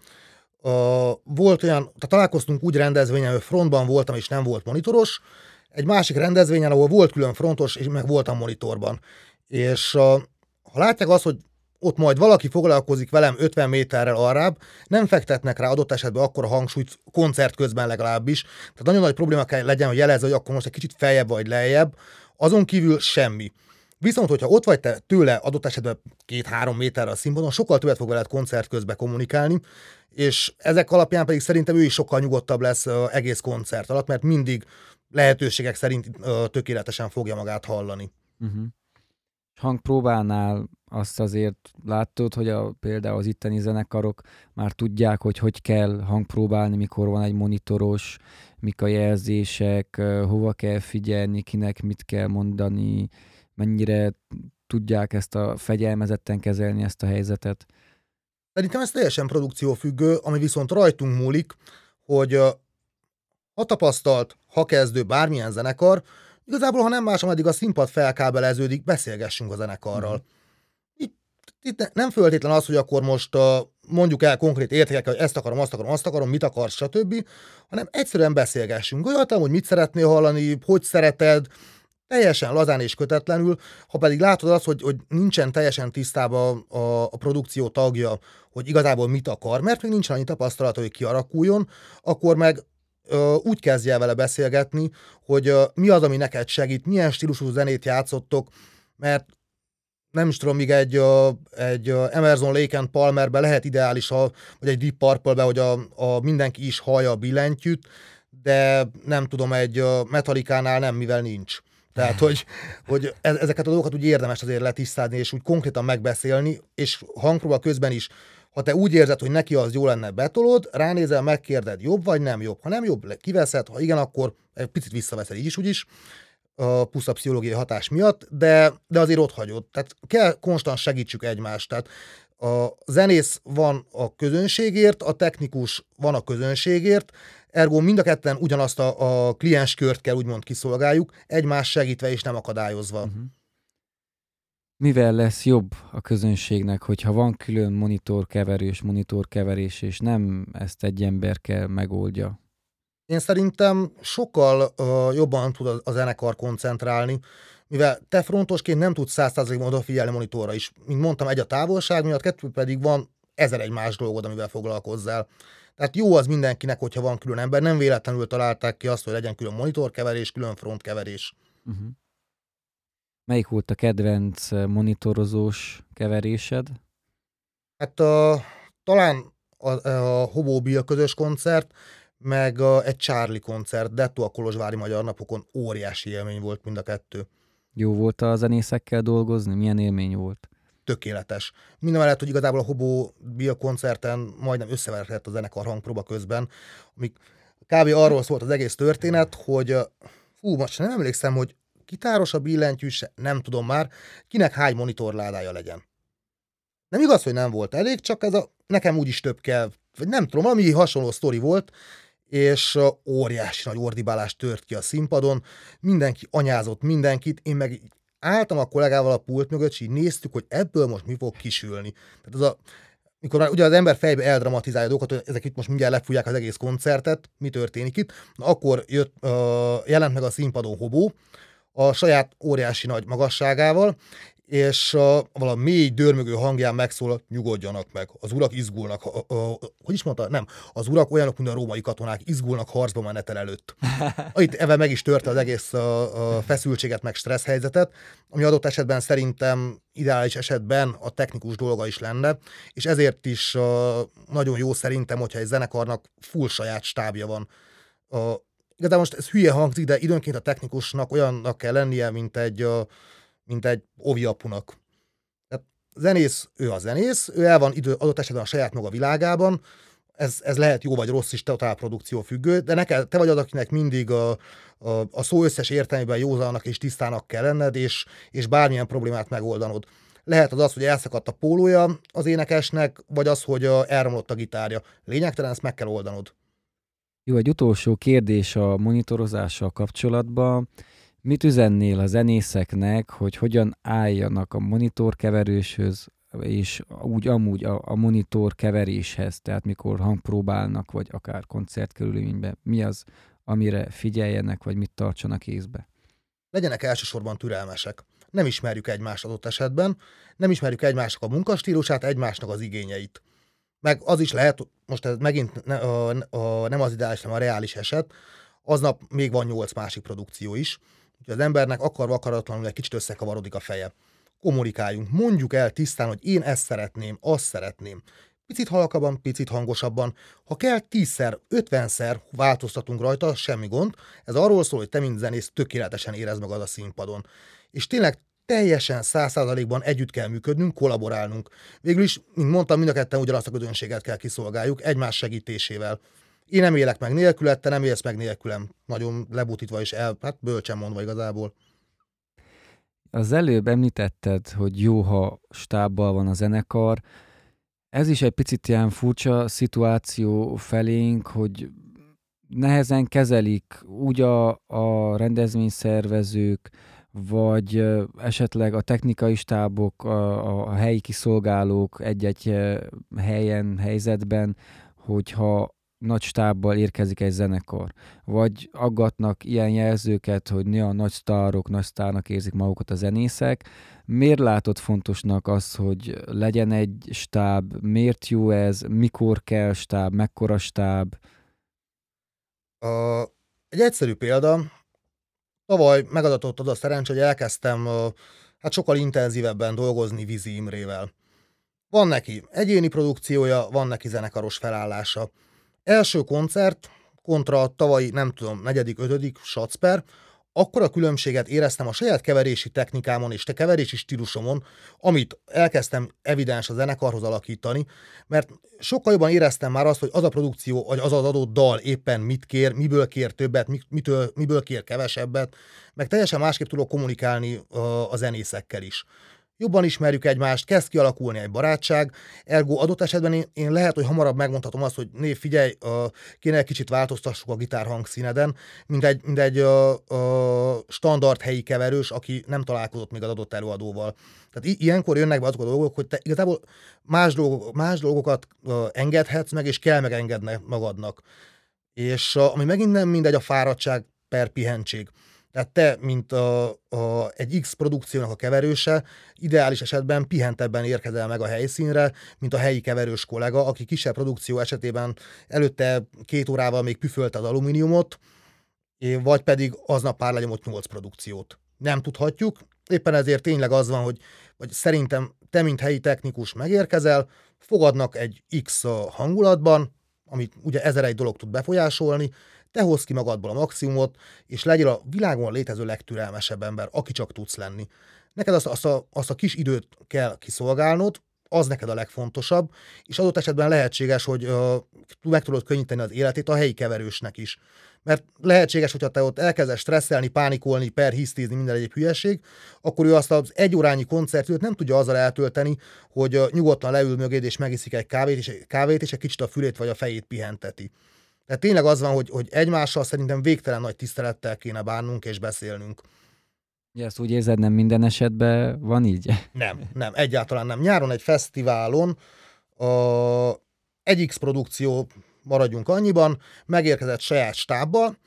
volt olyan, tehát találkoztunk úgy rendezvényen, hogy frontban voltam, és nem volt monitoros, egy másik rendezvényen, ahol volt külön frontos, és meg voltam monitorban. És uh, ha látják azt, hogy ott majd valaki foglalkozik velem 50 méterrel arrább, nem fektetnek rá adott esetben akkor a hangsúlyt koncert közben legalábbis. Tehát nagyon nagy probléma kell legyen, hogy jelezze, hogy akkor most egy kicsit feljebb vagy lejjebb. Azon kívül semmi. Viszont, hogyha ott vagy te tőle adott esetben két-három méterre a színpadon, sokkal többet fog veled koncert közben kommunikálni, és ezek alapján pedig szerintem ő is sokkal nyugodtabb lesz egész koncert alatt, mert mindig lehetőségek szerint tökéletesen fogja magát hallani. Uh-huh. Hangpróbánál azt azért látod, hogy a, például az itteni zenekarok már tudják, hogy hogy kell hangpróbálni, mikor van egy monitoros, mik a jelzések, hova kell figyelni, kinek mit kell mondani, mennyire tudják ezt a fegyelmezetten kezelni ezt a helyzetet? Szerintem ez teljesen produkciófüggő, ami viszont rajtunk múlik, hogy ha tapasztalt, ha kezdő bármilyen zenekar, igazából, ha nem más, ameddig a színpad felkábeleződik, beszélgessünk a zenekarral. Mm. Itt, itt nem föltétlen az, hogy akkor most uh, mondjuk el konkrét értékek, hogy ezt akarom, azt akarom, azt akarom, mit akarsz, stb., hanem egyszerűen beszélgessünk. Olyat, hogy mit szeretnél hallani, hogy szereted, teljesen lazán és kötetlenül, ha pedig látod azt, hogy, hogy nincsen teljesen tisztában a, a produkció tagja, hogy igazából mit akar, mert még nincs annyi tapasztalat, hogy kialakuljon, akkor meg úgy kezdje el vele beszélgetni, hogy mi az, ami neked segít, milyen stílusú zenét játszottok, mert nem is tudom, még egy, egy Emerson Lake and Palmerbe lehet ideális, a, vagy egy Deep Purple-be, hogy a, a mindenki is hallja a billentyűt, de nem tudom, egy Metallicánál nem, mivel nincs. Tehát, [laughs] hogy, hogy e-, ezeket a dolgokat úgy érdemes azért letisztázni, és úgy konkrétan megbeszélni, és hangpróba közben is, ha te úgy érzed, hogy neki az jó lenne, betolod, ránézel, megkérded, jobb vagy nem jobb. Ha nem jobb, kiveszed, ha igen, akkor egy picit visszaveszed így is, úgyis, a puszta pszichológiai hatás miatt, de, de azért ott hagyod. Tehát kell konstant segítsük egymást. Tehát a zenész van a közönségért, a technikus van a közönségért, ergo mind a ketten ugyanazt a, a klienskört kell úgymond kiszolgáljuk, egymás segítve és nem akadályozva. Uh-huh. Mivel lesz jobb a közönségnek, hogyha van külön monitorkeverés, monitorkeverés, és nem ezt egy ember kell megoldja? Én szerintem sokkal uh, jobban tud a, a zenekar koncentrálni, mivel te frontosként nem tudsz 100%-ban odafigyelni monitorra is. Mint mondtam, egy a távolság miatt, kettő pedig van ezer egy más dolgod, amivel foglalkozzál. Tehát jó az mindenkinek, hogyha van külön ember, nem véletlenül találták ki azt, hogy legyen külön monitorkeverés, külön frontkeverés. Uh-huh. Melyik volt a kedvenc eh, monitorozós keverésed? Hát a, talán a, a Hobo Bill közös koncert, meg a, egy Charlie koncert, Detto a Kolozsvári Magyar Napokon óriási élmény volt mind a kettő. Jó volt a zenészekkel dolgozni? Milyen élmény volt? Tökéletes. Minden mellett, hogy igazából a Hobo Bill koncerten majdnem összeveredett a zenekar hangpróba közben, amik kb. arról szólt az egész történet, hogy fú, most nem emlékszem, hogy kitáros a billentyű, se, nem tudom már, kinek hány monitorládája legyen. Nem igaz, hogy nem volt elég, csak ez a, nekem úgyis több kell, vagy nem tudom, ami hasonló sztori volt, és óriási nagy ordibálás tört ki a színpadon, mindenki anyázott mindenkit, én meg álltam a kollégával a pult mögött, és így néztük, hogy ebből most mi fog kisülni. Tehát az a, mikor már ugye az ember fejbe eldramatizálja a dolgokat, hogy ezek itt most mindjárt lefújják az egész koncertet, mi történik itt, na akkor jött, uh, jelent meg a színpadon Hobó, a saját óriási nagy magasságával, és uh, valami mély, dörmögő hangján megszólalt, nyugodjanak meg, az urak izgulnak, uh, uh, hogy is mondta, nem, az urak olyanok, mint a római katonák, izgulnak harcba menetel előtt. [laughs] Itt eve meg is törte az egész uh, uh, feszültséget, meg stressz helyzetet, ami adott esetben szerintem ideális esetben a technikus dolga is lenne, és ezért is uh, nagyon jó szerintem, hogyha egy zenekarnak full saját stábja van. Uh, igazából most ez hülye hangzik, de időnként a technikusnak olyannak kell lennie, mint egy mint egy ovi apunak. Tehát zenész, ő a zenész, ő el van idő, adott esetben a saját maga világában, ez, ez lehet jó vagy rossz is, totál produkció függő, de neked, te vagy az, akinek mindig a, a, a szó összes értelmében józanak és tisztának kell lenned, és, és bármilyen problémát megoldanod. Lehet az az, hogy elszakadt a pólója az énekesnek, vagy az, hogy elromlott a gitárja. Lényegtelen, ezt meg kell oldanod. Jó, egy utolsó kérdés a monitorozással kapcsolatban. Mit üzennél a zenészeknek, hogy hogyan álljanak a monitorkeverőshöz, és úgy amúgy a, a monitor keveréshez, tehát mikor hangpróbálnak, vagy akár koncertkörülményben, mi az, amire figyeljenek, vagy mit tartsanak észbe? Legyenek elsősorban türelmesek. Nem ismerjük egymást adott esetben, nem ismerjük egymásnak a munkastílusát, egymásnak az igényeit. Meg az is lehet, most ez megint ne, a, a, nem az ideális, hanem a reális eset, aznap még van nyolc másik produkció is, hogy az embernek akarva akaratlanul egy kicsit összekavarodik a feje. Kommunikáljunk, mondjuk el tisztán, hogy én ezt szeretném, azt szeretném. Picit halkabban, picit hangosabban. Ha kell, tízszer, ötvenszer változtatunk rajta, semmi gond. Ez arról szól, hogy te, mint zenész, tökéletesen érez magad a színpadon. És tényleg teljesen száz százalékban együtt kell működnünk, kollaborálnunk. Végül is, mint mondtam, mind a ketten ugyanazt a közönséget kell kiszolgáljuk, egymás segítésével. Én nem élek meg nélkül, te nem élsz meg nélkülem. Nagyon lebutítva és el, hát bölcsen mondva igazából. Az előbb említetted, hogy jó, ha stábbal van a zenekar. Ez is egy picit ilyen furcsa szituáció felénk, hogy nehezen kezelik úgy a, a rendezvényszervezők, vagy esetleg a technikai stábok, a, a helyi kiszolgálók egy-egy helyen, helyzetben, hogyha nagy stábbal érkezik egy zenekar, vagy aggatnak ilyen jelzőket, hogy néha nagy sztárok, nagy sztárnak érzik magukat a zenészek. Miért látod fontosnak az, hogy legyen egy stáb, miért jó ez, mikor kell stáb, mekkora stáb? A, egy egyszerű példa, tavaly megadatott az a szerencs, hogy elkezdtem hát sokkal intenzívebben dolgozni Vizi Imrével. Van neki egyéni produkciója, van neki zenekaros felállása. Első koncert kontra a tavalyi, nem tudom, negyedik, ötödik Schatzper, akkor a különbséget éreztem a saját keverési technikámon és te keverési stílusomon, amit elkezdtem evidens a zenekarhoz alakítani, mert sokkal jobban éreztem már azt, hogy az a produkció, vagy az az adott dal éppen mit kér, miből kér többet, mitől, miből kér kevesebbet, meg teljesen másképp tudok kommunikálni a, zenészekkel is jobban ismerjük egymást, kezd kialakulni egy barátság, ergo adott esetben én, én lehet, hogy hamarabb megmondhatom azt, hogy név, figyelj, uh, kéne egy kicsit változtassuk a gitár hangszíneden, mint egy, mint egy uh, uh, standard helyi keverős, aki nem találkozott még az adott előadóval. Tehát ilyenkor jönnek be azok a dolgok, hogy te igazából más, dolgok, más dolgokat uh, engedhetsz meg, és kell megengedni magadnak. És uh, ami megint nem mindegy a fáradtság per pihentség. Tehát te, mint a, a, egy X produkciónak a keverőse, ideális esetben pihentebben érkezel meg a helyszínre, mint a helyi keverős kollega, aki kisebb produkció esetében előtte két órával még püfölte az alumíniumot, vagy pedig aznap pár lenyomott nyolc produkciót. Nem tudhatjuk, éppen ezért tényleg az van, hogy vagy szerintem te, mint helyi technikus megérkezel, fogadnak egy X hangulatban, amit ugye ezer egy dolog tud befolyásolni, te hozz ki magadból a maximumot, és legyél a világon létező legtürelmesebb ember, aki csak tudsz lenni. Neked azt, azt, a, azt a kis időt kell kiszolgálnod, az neked a legfontosabb, és adott esetben lehetséges, hogy uh, meg tudod könnyíteni az életét a helyi keverősnek is. Mert lehetséges, hogyha te ott elkezdesz stresszelni, pánikolni, perhisztízni, minden egyéb hülyeség, akkor ő azt az egy órányi koncertőt nem tudja azzal eltölteni, hogy uh, nyugodtan leül mögéd és megiszik egy kávét, és, kávét, és egy kicsit a fülét vagy a fejét pihenteti. Tehát tényleg az van, hogy, hogy egymással szerintem végtelen nagy tisztelettel kéne bánnunk és beszélnünk. Ja, ezt úgy érzed, nem minden esetben van így? Nem, nem, egyáltalán nem. Nyáron egy fesztiválon a, egy X produkció, maradjunk annyiban, megérkezett saját stábbal,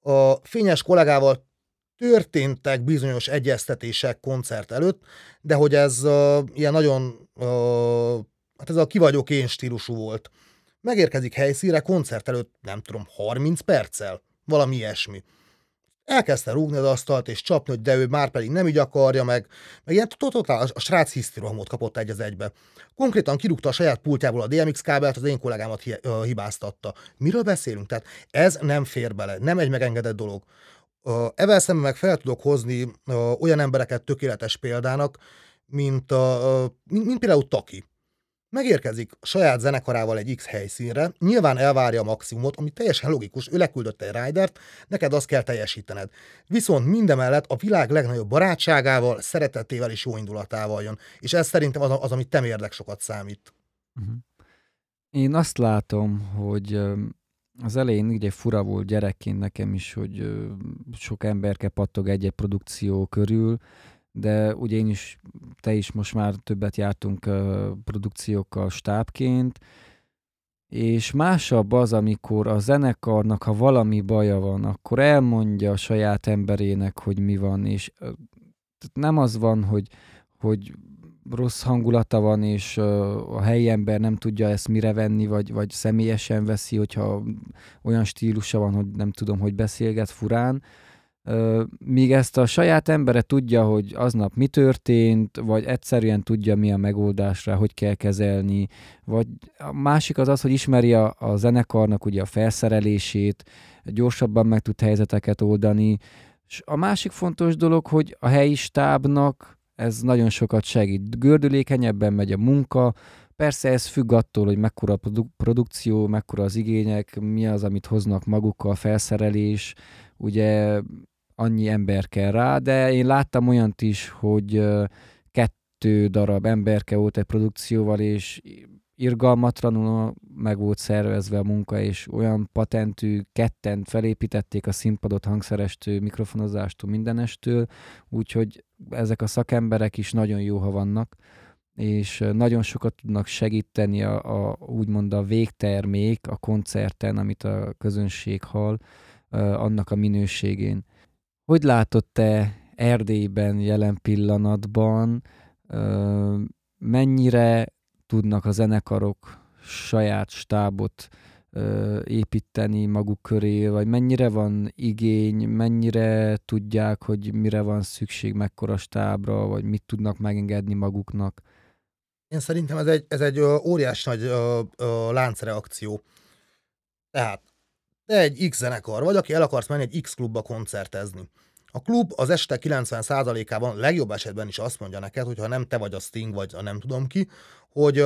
a fényes kollégával történtek bizonyos egyeztetések koncert előtt, de hogy ez uh, ilyen nagyon, uh, hát ez a kivagyok én stílusú volt. Megérkezik helyszínre, koncert előtt, nem tudom, 30 perccel, valami ilyesmi. Elkezdte rúgni az asztalt és csapni, hogy de ő már pedig nem így akarja, meg, meg ilyen totál a srác hisztirohamot kapott egy az egybe. Konkrétan kirúgta a saját pultjából a DMX kábelt, az én kollégámat hi- hibáztatta. Miről beszélünk? Tehát ez nem fér bele, nem egy megengedett dolog. Evel szemben meg fel tudok hozni olyan embereket tökéletes példának, mint, a, mint például Taki Megérkezik saját zenekarával egy X helyszínre, nyilván elvárja a maximumot, ami teljesen logikus, ő leküldött egy ridert, neked azt kell teljesítened. Viszont mindemellett a világ legnagyobb barátságával, szeretetével és jó indulatával jön. És ez szerintem az, az amit te érdek sokat számít. Uh-huh. Én azt látom, hogy az elején ugye fura volt gyerekként nekem is, hogy sok emberke pattog egy-egy produkció körül, de ugye én is, te is most már többet jártunk uh, produkciókkal stábként, és másabb az, amikor a zenekarnak, ha valami baja van, akkor elmondja a saját emberének, hogy mi van, és uh, nem az van, hogy, hogy rossz hangulata van, és a helyi ember nem tudja ezt mire venni, vagy, vagy személyesen veszi, hogyha olyan stílusa van, hogy nem tudom, hogy beszélget furán, míg ezt a saját embere tudja, hogy aznap mi történt, vagy egyszerűen tudja, mi a megoldásra, hogy kell kezelni, vagy a másik az az, hogy ismeri a, a zenekarnak ugye a felszerelését, gyorsabban meg tud helyzeteket oldani, és a másik fontos dolog, hogy a helyi stábnak ez nagyon sokat segít. Gördülékenyebben megy a munka, Persze ez függ attól, hogy mekkora a produ- produkció, mekkora az igények, mi az, amit hoznak magukkal, felszerelés, ugye annyi ember kell rá, de én láttam olyant is, hogy kettő darab emberke volt egy produkcióval, és irgalmatlanul meg volt szervezve a munka, és olyan patentű, ketten felépítették a színpadot hangszerestől, mikrofonozástól, mindenestől, úgyhogy ezek a szakemberek is nagyon jó, ha vannak. és nagyon sokat tudnak segíteni a, a úgymond a végtermék a koncerten, amit a közönség hall, annak a minőségén. Hogy látod te Erdélyben jelen pillanatban, mennyire tudnak a zenekarok saját stábot építeni maguk köré, vagy mennyire van igény, mennyire tudják, hogy mire van szükség, mekkora stábra, vagy mit tudnak megengedni maguknak? Én szerintem ez egy, ez egy óriás nagy ö, ö, láncreakció. Tehát te egy X zenekar vagy, aki el akarsz menni egy X klubba koncertezni. A klub az este 90%-ában legjobb esetben is azt mondja neked, hogy ha nem te vagy a Sting, vagy a nem tudom ki, hogy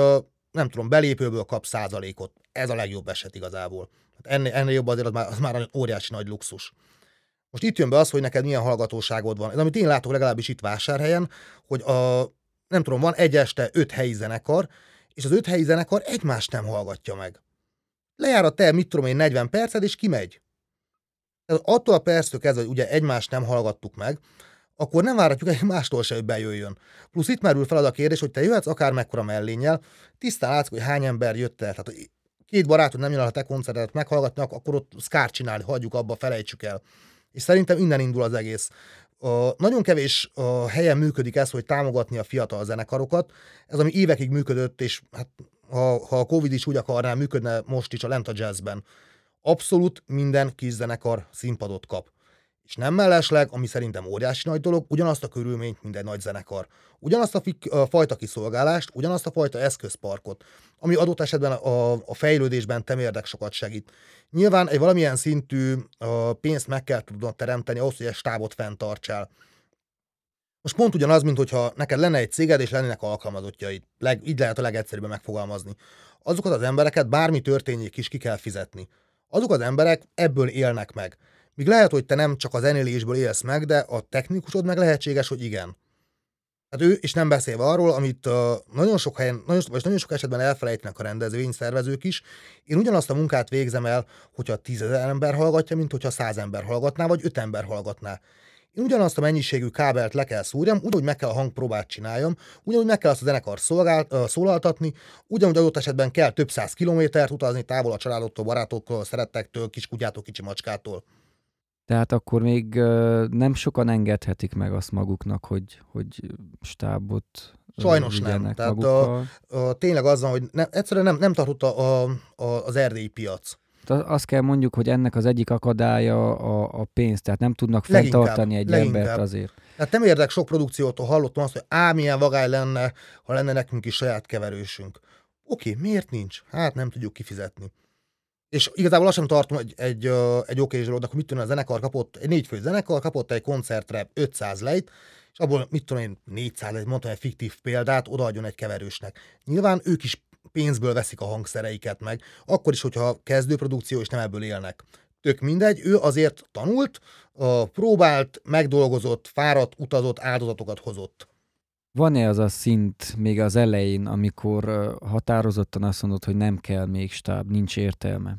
nem tudom, belépőből kap százalékot. Ez a legjobb eset igazából. Hát ennél, ennél jobb azért az már, az már óriási nagy luxus. Most itt jön be az, hogy neked milyen hallgatóságod van. Ez, amit én látok legalábbis itt vásárhelyen, hogy a, nem tudom, van egy este öt helyi zenekar, és az öt helyi zenekar egymást nem hallgatja meg. Lejár a te, mit tudom én, 40 perced, és kimegy. Tehát attól a perctől kezdve, hogy ugye egymást nem hallgattuk meg, akkor nem várhatjuk egy mástól se, hogy bejöjjön. Plusz itt merül fel az a kérdés, hogy te jöhetsz akár mekkora mellénnyel, tisztán látsz, hogy hány ember jött el. Tehát két barátod nem jön a te koncertet meghallgatni, akkor ott szkár csinálni, hagyjuk abba, felejtsük el. És szerintem innen indul az egész. Uh, nagyon kevés uh, helyen működik ez, hogy támogatni a fiatal zenekarokat. Ez, ami évekig működött, és hát, ha, ha a Covid is úgy akarná, működne most is a lent a jazzben. Abszolút minden kis zenekar színpadot kap és nem mellesleg, ami szerintem óriási nagy dolog, ugyanazt a körülményt, mint egy nagy zenekar. Ugyanazt a, fik, a fajta kiszolgálást, ugyanazt a fajta eszközparkot, ami adott esetben a, a fejlődésben temérdek sokat segít. Nyilván egy valamilyen szintű a pénzt meg kell tudnod teremteni ahhoz, hogy egy stábot fenntartsál. Most pont ugyanaz, mint hogyha neked lenne egy céged, és lennének alkalmazottjaid. Leg, így lehet a legegyszerűbben megfogalmazni. Azokat az embereket bármi történjék is ki kell fizetni. Azok az emberek ebből élnek meg. Míg lehet, hogy te nem csak az zenélésből élsz meg, de a technikusod meg lehetséges, hogy igen. Hát ő, és nem beszélve arról, amit uh, nagyon sok helyen, nagyon, vagy nagyon sok esetben elfelejtenek a rendezvény szervezők is, én ugyanazt a munkát végzem el, hogyha tízezer ember hallgatja, mint hogyha száz ember hallgatná, vagy öt ember hallgatná. Én ugyanazt a mennyiségű kábelt le kell szúrjam, ugyanúgy meg kell a hangpróbát csináljam, ugyanúgy meg kell azt a zenekar szolgál, uh, szólaltatni, ugyanúgy adott esetben kell több száz kilométert utazni távol a családoktól, barátoktól, szerettektől, kiskutyától, kicsi macskától. Tehát akkor még nem sokan engedhetik meg azt maguknak, hogy, hogy stábot Sajnos nem. Tehát a, a, tényleg az van, hogy ne, egyszerűen nem, nem tartott a, a, az erdélyi piac. Azt kell mondjuk, hogy ennek az egyik akadálya a, a pénz, tehát nem tudnak fenntartani egy leginkább. embert azért. Tehát nem érdek sok produkciótól hallottam azt, hogy á, milyen vagály lenne, ha lenne nekünk is saját keverősünk. Oké, miért nincs? Hát nem tudjuk kifizetni. És igazából lassan tartom egy, egy, egy oké zsolód, akkor mit tudom, a zenekar kapott, egy négyfő zenekar kapott egy koncertre 500 lejt, és abból mit tudom én, 400 lejt, mondtam egy fiktív példát, odaadjon egy keverősnek. Nyilván ők is pénzből veszik a hangszereiket meg, akkor is, hogyha kezdőprodukció, és nem ebből élnek. Tök mindegy, ő azért tanult, próbált, megdolgozott, fáradt, utazott, áldozatokat hozott. Van-e az a szint még az elején, amikor határozottan azt mondod, hogy nem kell még stáb, nincs értelme?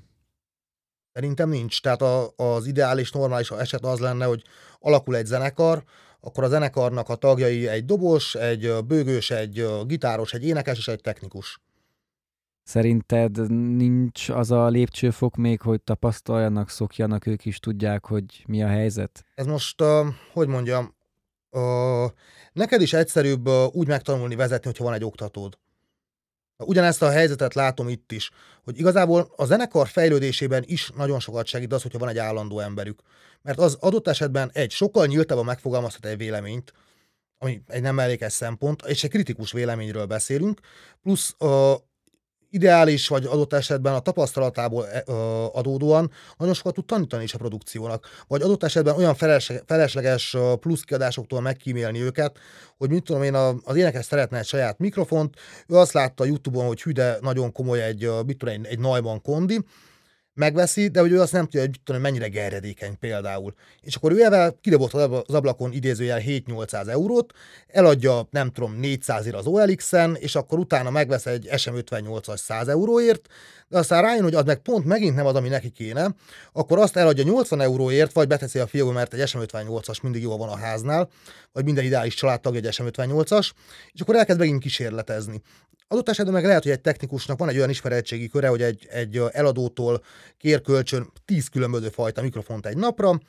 Szerintem nincs. Tehát a, az ideális, normális eset az lenne, hogy alakul egy zenekar, akkor a zenekarnak a tagjai egy dobos, egy bőgős, egy gitáros, egy énekes és egy technikus. Szerinted nincs az a lépcsőfok még, hogy tapasztaljanak, szokjanak, ők is tudják, hogy mi a helyzet? Ez most, uh, hogy mondjam, Neked is egyszerűbb úgy megtanulni vezetni, hogyha van egy oktatód. Ugyanezt a helyzetet látom itt is, hogy igazából a zenekar fejlődésében is nagyon sokat segít az, hogyha van egy állandó emberük. Mert az adott esetben egy sokkal nyíltabban megfogalmazhat egy véleményt, ami egy nem mellékes szempont, és egy kritikus véleményről beszélünk, plusz ideális, vagy adott esetben a tapasztalatából e, adódóan nagyon sokat tud tanítani is a produkciónak. Vagy adott esetben olyan felesleges plusz kiadásoktól megkímélni őket, hogy mit tudom én, az énekes szeretne egy saját mikrofont, ő azt látta a Youtube-on, hogy hű, de nagyon komoly egy, mit tudom, egy, egy Neumann kondi, megveszi, de hogy ő azt nem tudja, hogy tudom, mennyire gerjedékeny például. És akkor ő evel kidobott az ablakon idézőjel 7-800 eurót, eladja, nem tudom, 400 ért az OLX-en, és akkor utána megvesz egy SM58-as 100 euróért, de aztán rájön, hogy az meg pont megint nem az, ami neki kéne, akkor azt eladja 80 euróért, vagy beteszi a fiókba, mert egy SM58-as mindig jó van a háznál, vagy minden ideális családtag egy SM58-as, és akkor elkezd megint kísérletezni. Adott esetben meg lehet, hogy egy technikusnak van egy olyan ismeretségi köre, hogy egy, egy eladótól kér kölcsön 10 különböző fajta mikrofont egy napra,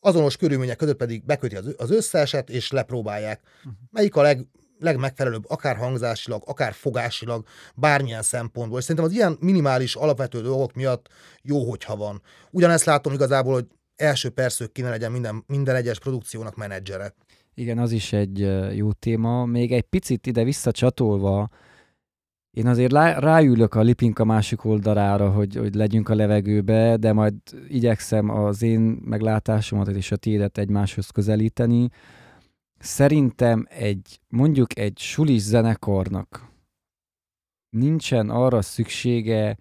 azonos körülmények között pedig beköti az összeset, és lepróbálják. Uh-huh. Melyik a leg, legmegfelelőbb, akár hangzásilag, akár fogásilag, bármilyen szempontból. És szerintem az ilyen minimális, alapvető dolgok miatt jó, hogyha van. Ugyanezt látom igazából, hogy első percük kéne legyen minden, minden egyes produkciónak menedzsere. Igen, az is egy jó téma. Még egy picit ide visszacsatolva, én azért ráülök a lipink a másik oldalára, hogy, hogy legyünk a levegőbe, de majd igyekszem az én meglátásomat és a tiédet egymáshoz közelíteni. Szerintem egy, mondjuk egy sulis zenekarnak nincsen arra szüksége,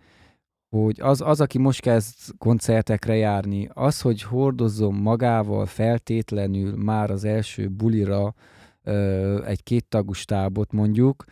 hogy az, az, aki most kezd koncertekre járni, az, hogy hordozzon magával feltétlenül már az első bulira ö, egy kéttagú stábot mondjuk,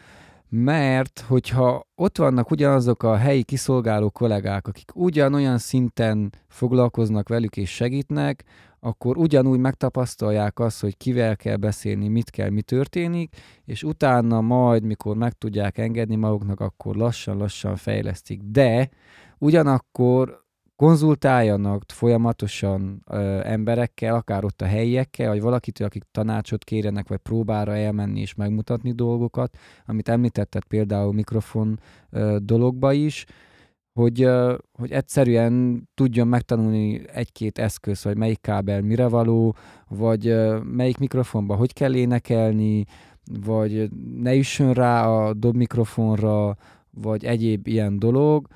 mert hogyha ott vannak ugyanazok a helyi kiszolgáló kollégák, akik ugyanolyan szinten foglalkoznak velük és segítnek, akkor ugyanúgy megtapasztalják azt, hogy kivel kell beszélni, mit kell, mi történik, és utána majd, mikor meg tudják engedni maguknak, akkor lassan-lassan fejlesztik. De ugyanakkor konzultáljanak folyamatosan ö, emberekkel, akár ott a helyiekkel, vagy valakitől, akik tanácsot kérjenek, vagy próbára elmenni és megmutatni dolgokat, amit említetted például mikrofon ö, dologba is, hogy, ö, hogy egyszerűen tudjon megtanulni egy-két eszköz, vagy melyik kábel mire való, vagy ö, melyik mikrofonba hogy kell énekelni, vagy ne üssön rá a dob mikrofonra, vagy egyéb ilyen dolog,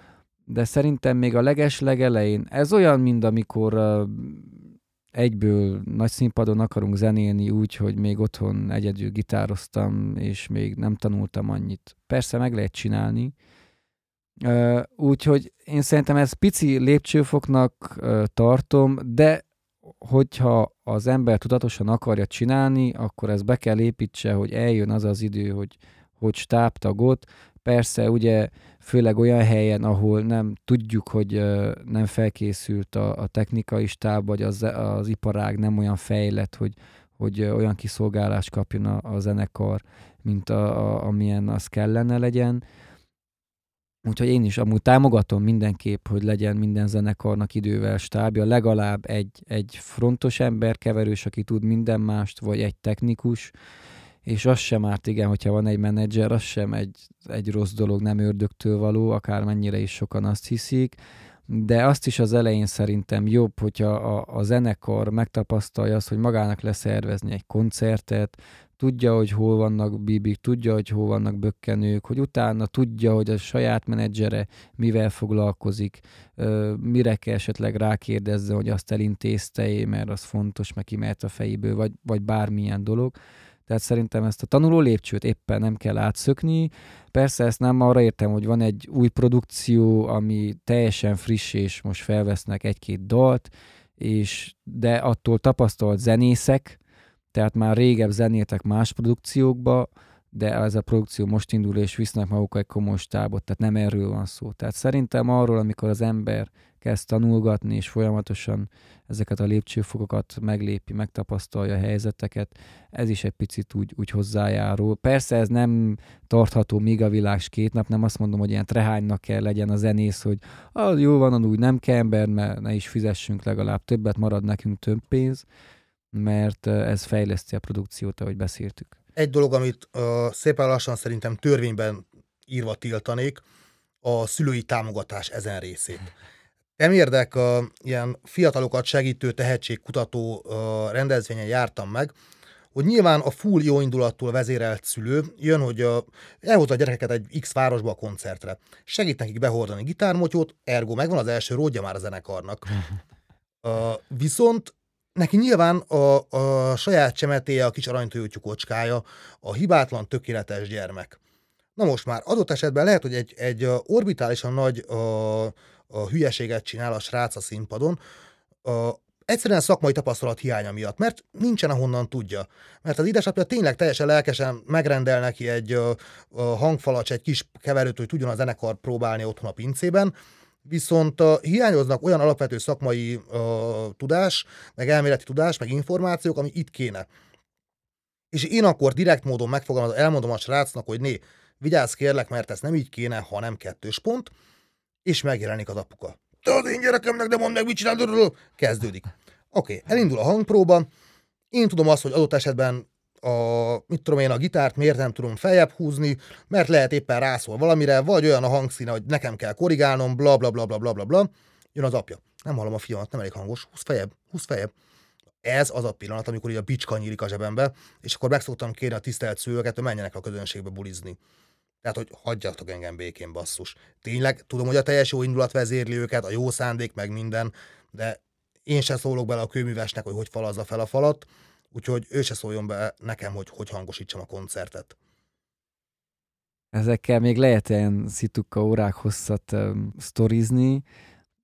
de szerintem még a leges legelején, ez olyan, mint amikor egyből nagy színpadon akarunk zenélni úgy, hogy még otthon egyedül gitároztam, és még nem tanultam annyit. Persze meg lehet csinálni, úgyhogy én szerintem ez pici lépcsőfoknak tartom, de hogyha az ember tudatosan akarja csinálni, akkor ez be kell építse, hogy eljön az az idő, hogy, hogy stábtagot, Persze, ugye főleg olyan helyen, ahol nem tudjuk, hogy nem felkészült a, a technikai stáb, vagy az, az iparág nem olyan fejlett, hogy, hogy olyan kiszolgálást kapjon a, a zenekar, mint a, a, amilyen az kellene legyen. Úgyhogy én is amúgy támogatom mindenképp, hogy legyen minden zenekarnak idővel stábja, legalább egy, egy frontos ember keverős, aki tud minden mást, vagy egy technikus, és az sem árt, igen, hogyha van egy menedzser, az sem egy, egy rossz dolog, nem ördögtől való, akármennyire is sokan azt hiszik, de azt is az elején szerintem jobb, hogyha a, a zenekar megtapasztalja azt, hogy magának leszervezni egy koncertet, tudja, hogy hol vannak bibik, tudja, hogy hol vannak bökkenők, hogy utána tudja, hogy a saját menedzsere mivel foglalkozik, mire kell esetleg rákérdezze, hogy azt elintézte mert az fontos, meg kimert a fejéből, vagy, vagy bármilyen dolog. Tehát szerintem ezt a tanuló lépcsőt éppen nem kell átszökni. Persze ezt nem arra értem, hogy van egy új produkció, ami teljesen friss, és most felvesznek egy-két dalt, és de attól tapasztalt zenészek, tehát már régebb zenéltek más produkciókba, de ez a produkció most indul, és visznek maguk egy komoly stábot, tehát nem erről van szó. Tehát szerintem arról, amikor az ember kezd tanulgatni, és folyamatosan ezeket a lépcsőfokokat meglépi, megtapasztalja a helyzeteket, ez is egy picit úgy, úgy hozzájárul. Persze ez nem tartható még a világ két nap, nem azt mondom, hogy ilyen trehánynak kell legyen a zenész, hogy ah, jó van, úgy nem kell ember, mert ne is fizessünk legalább többet, marad nekünk több pénz, mert ez fejleszti a produkciót, ahogy beszéltük. Egy dolog, amit uh, szépen lassan szerintem törvényben írva tiltanék, a szülői támogatás ezen részét. Nem érdek, uh, ilyen fiatalokat segítő tehetségkutató uh, rendezvényen jártam meg, hogy nyilván a full jó indulattól vezérelt szülő jön, hogy uh, elhozza a gyerekeket egy X városba a koncertre. Segít nekik behordani gitármotyót, ergo megvan az első ródja már a zenekarnak. [laughs] Uh, viszont neki nyilván a, a saját csemetéje, a kis aranytojótyú kocskája, a hibátlan, tökéletes gyermek. Na most már adott esetben lehet, hogy egy, egy orbitálisan nagy a, a hülyeséget csinál a srác a színpadon, a, egyszerűen szakmai tapasztalat hiánya miatt, mert nincsen ahonnan tudja. Mert az édesapja tényleg teljesen lelkesen megrendel neki egy a, a hangfalacs, egy kis keverőt, hogy tudjon a zenekar próbálni otthon a pincében, viszont hiányoznak olyan alapvető szakmai uh, tudás, meg elméleti tudás, meg információk, ami itt kéne. És én akkor direkt módon megfogalmazom, elmondom a srácnak, hogy né, vigyázz kérlek, mert ez nem így kéne, hanem kettős pont, és megjelenik az apuka. Te az én gyerekemnek, de mondd meg, mit csinálod, kezdődik. Oké, okay, elindul a hangpróba, én tudom azt, hogy adott esetben a, mit tudom én, a gitárt miért nem tudom feljebb húzni, mert lehet éppen rászól valamire, vagy olyan a hangszíne, hogy nekem kell korrigálnom, bla bla bla bla bla bla bla. Jön az apja. Nem hallom a fiamat, nem elég hangos, húz fejebb, húz fejebb. Ez az a pillanat, amikor így a bicska nyílik a zsebembe, és akkor meg szoktam kérni a tisztelt szülőket, hogy menjenek a közönségbe bulizni. Tehát, hogy hagyjatok engem békén, basszus. Tényleg, tudom, hogy a teljes jó indulat vezérli őket, a jó szándék, meg minden, de én se szólok bele a kőművesnek, hogy hogy falazza fel a falat, úgyhogy ő se szóljon be nekem, hogy hogy hangosítsam a koncertet. Ezekkel még lehet ilyen szituka órák hosszat um, sztorizni.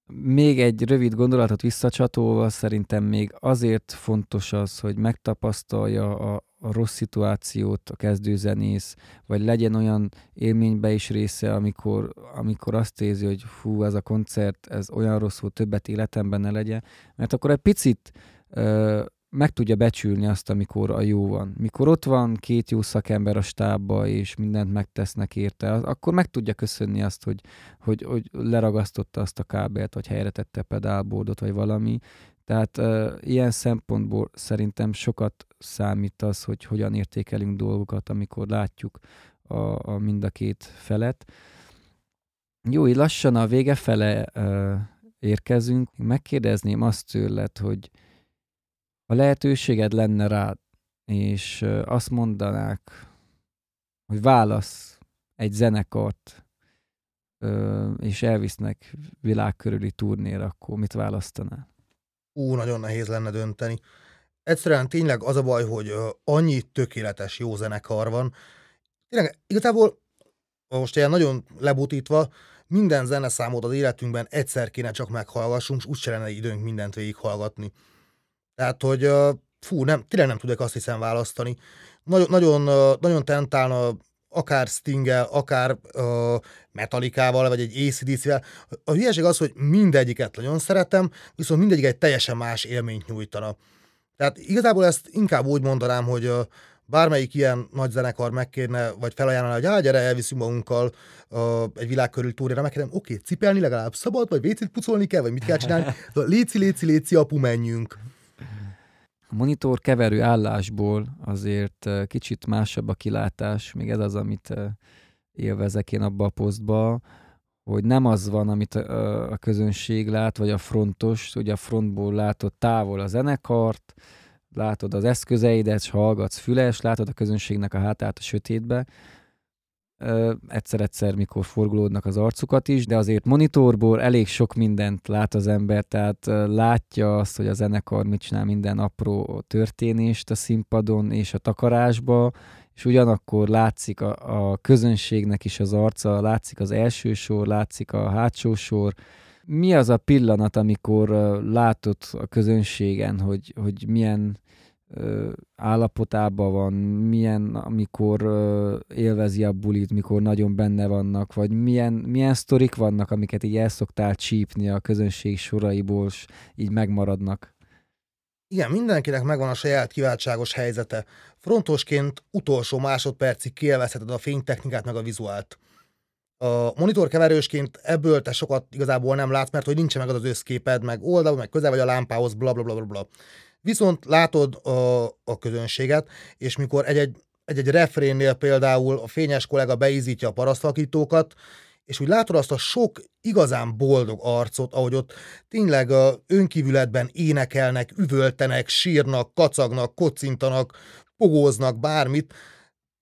Még egy rövid gondolatot visszacsatolva, szerintem még azért fontos az, hogy megtapasztalja a, a rossz szituációt a kezdőzenész, vagy legyen olyan élménybe is része, amikor, amikor azt érzi, hogy fú, ez a koncert, ez olyan rossz volt, többet életemben ne legyen, mert akkor egy picit ö, meg tudja becsülni azt, amikor a jó van. Mikor ott van két jó szakember a stábba, és mindent megtesznek érte, akkor meg tudja köszönni azt, hogy, hogy, hogy leragasztotta azt a kábelt, vagy helyre tette pedálbordot, vagy valami. Tehát uh, ilyen szempontból szerintem sokat számít az, hogy hogyan értékelünk dolgokat, amikor látjuk a, a mind a két felet. Jó, így lassan a vége fele uh, érkezünk. Megkérdezném azt tőled, hogy ha lehetőséged lenne rád, és azt mondanák, hogy válasz egy zenekart, és elvisznek világkörüli turnéra, akkor mit választanál? Ú, nagyon nehéz lenne dönteni. Egyszerűen tényleg az a baj, hogy annyi tökéletes jó zenekar van. Tényleg igazából most ilyen nagyon lebutítva, minden zeneszámot az életünkben egyszer kéne csak meghallgassunk, és úgyse lenne időnk mindent végighallgatni. Tehát, hogy fú, nem, tényleg nem tudok azt hiszem választani. Nagyon, nagyon, nagyon tentálna akár Stinggel, akár Metalikával, vagy egy ACDC-vel. A hülyeség az, hogy mindegyiket nagyon szeretem, viszont mindegyik egy teljesen más élményt nyújtana. Tehát igazából ezt inkább úgy mondanám, hogy uh, bármelyik ilyen nagy zenekar megkérne, vagy felajánlana, hogy á, gyere, elviszünk magunkkal uh, egy világkörül túrára, megkérdem, oké, cipelni legalább szabad, vagy vécét pucolni kell, vagy mit kell csinálni? [laughs] Léci, léci, léci, apu, menjünk. Monitor keverő állásból azért kicsit másabb a kilátás, még ez az, amit élvezek én abba a posztba, hogy nem az van, amit a közönség lát, vagy a frontos, ugye a frontból látod távol a zenekart, látod az eszközeidet, és hallgatsz füles, látod a közönségnek a hátát a sötétbe, egyszer-egyszer, mikor forgolódnak az arcukat is, de azért monitorból elég sok mindent lát az ember, tehát látja azt, hogy a zenekar mit csinál minden apró történést a színpadon és a takarásba, és ugyanakkor látszik a, a közönségnek is az arca, látszik az első sor, látszik a hátsó sor. Mi az a pillanat, amikor látod a közönségen, hogy, hogy milyen állapotában van, milyen, amikor élvezi a bulit, mikor nagyon benne vannak, vagy milyen, milyen sztorik vannak, amiket így el szoktál csípni a közönség soraiból, és így megmaradnak. Igen, mindenkinek megvan a saját kiváltságos helyzete. Frontosként utolsó másodpercig kielvezheted a fénytechnikát meg a vizuált. A monitor keverősként ebből te sokat igazából nem látsz, mert hogy nincsen meg az, az összképed, meg oldal, meg közel vagy a lámpához, bla bla bla bla. Viszont látod a, a közönséget, és mikor egy-egy, egy-egy refrénnél például a fényes kollega beizítja a parasztvakítókat, és úgy látod azt a sok igazán boldog arcot, ahogy ott tényleg a önkívületben énekelnek, üvöltenek, sírnak, kacagnak, kocintanak, pogóznak, bármit.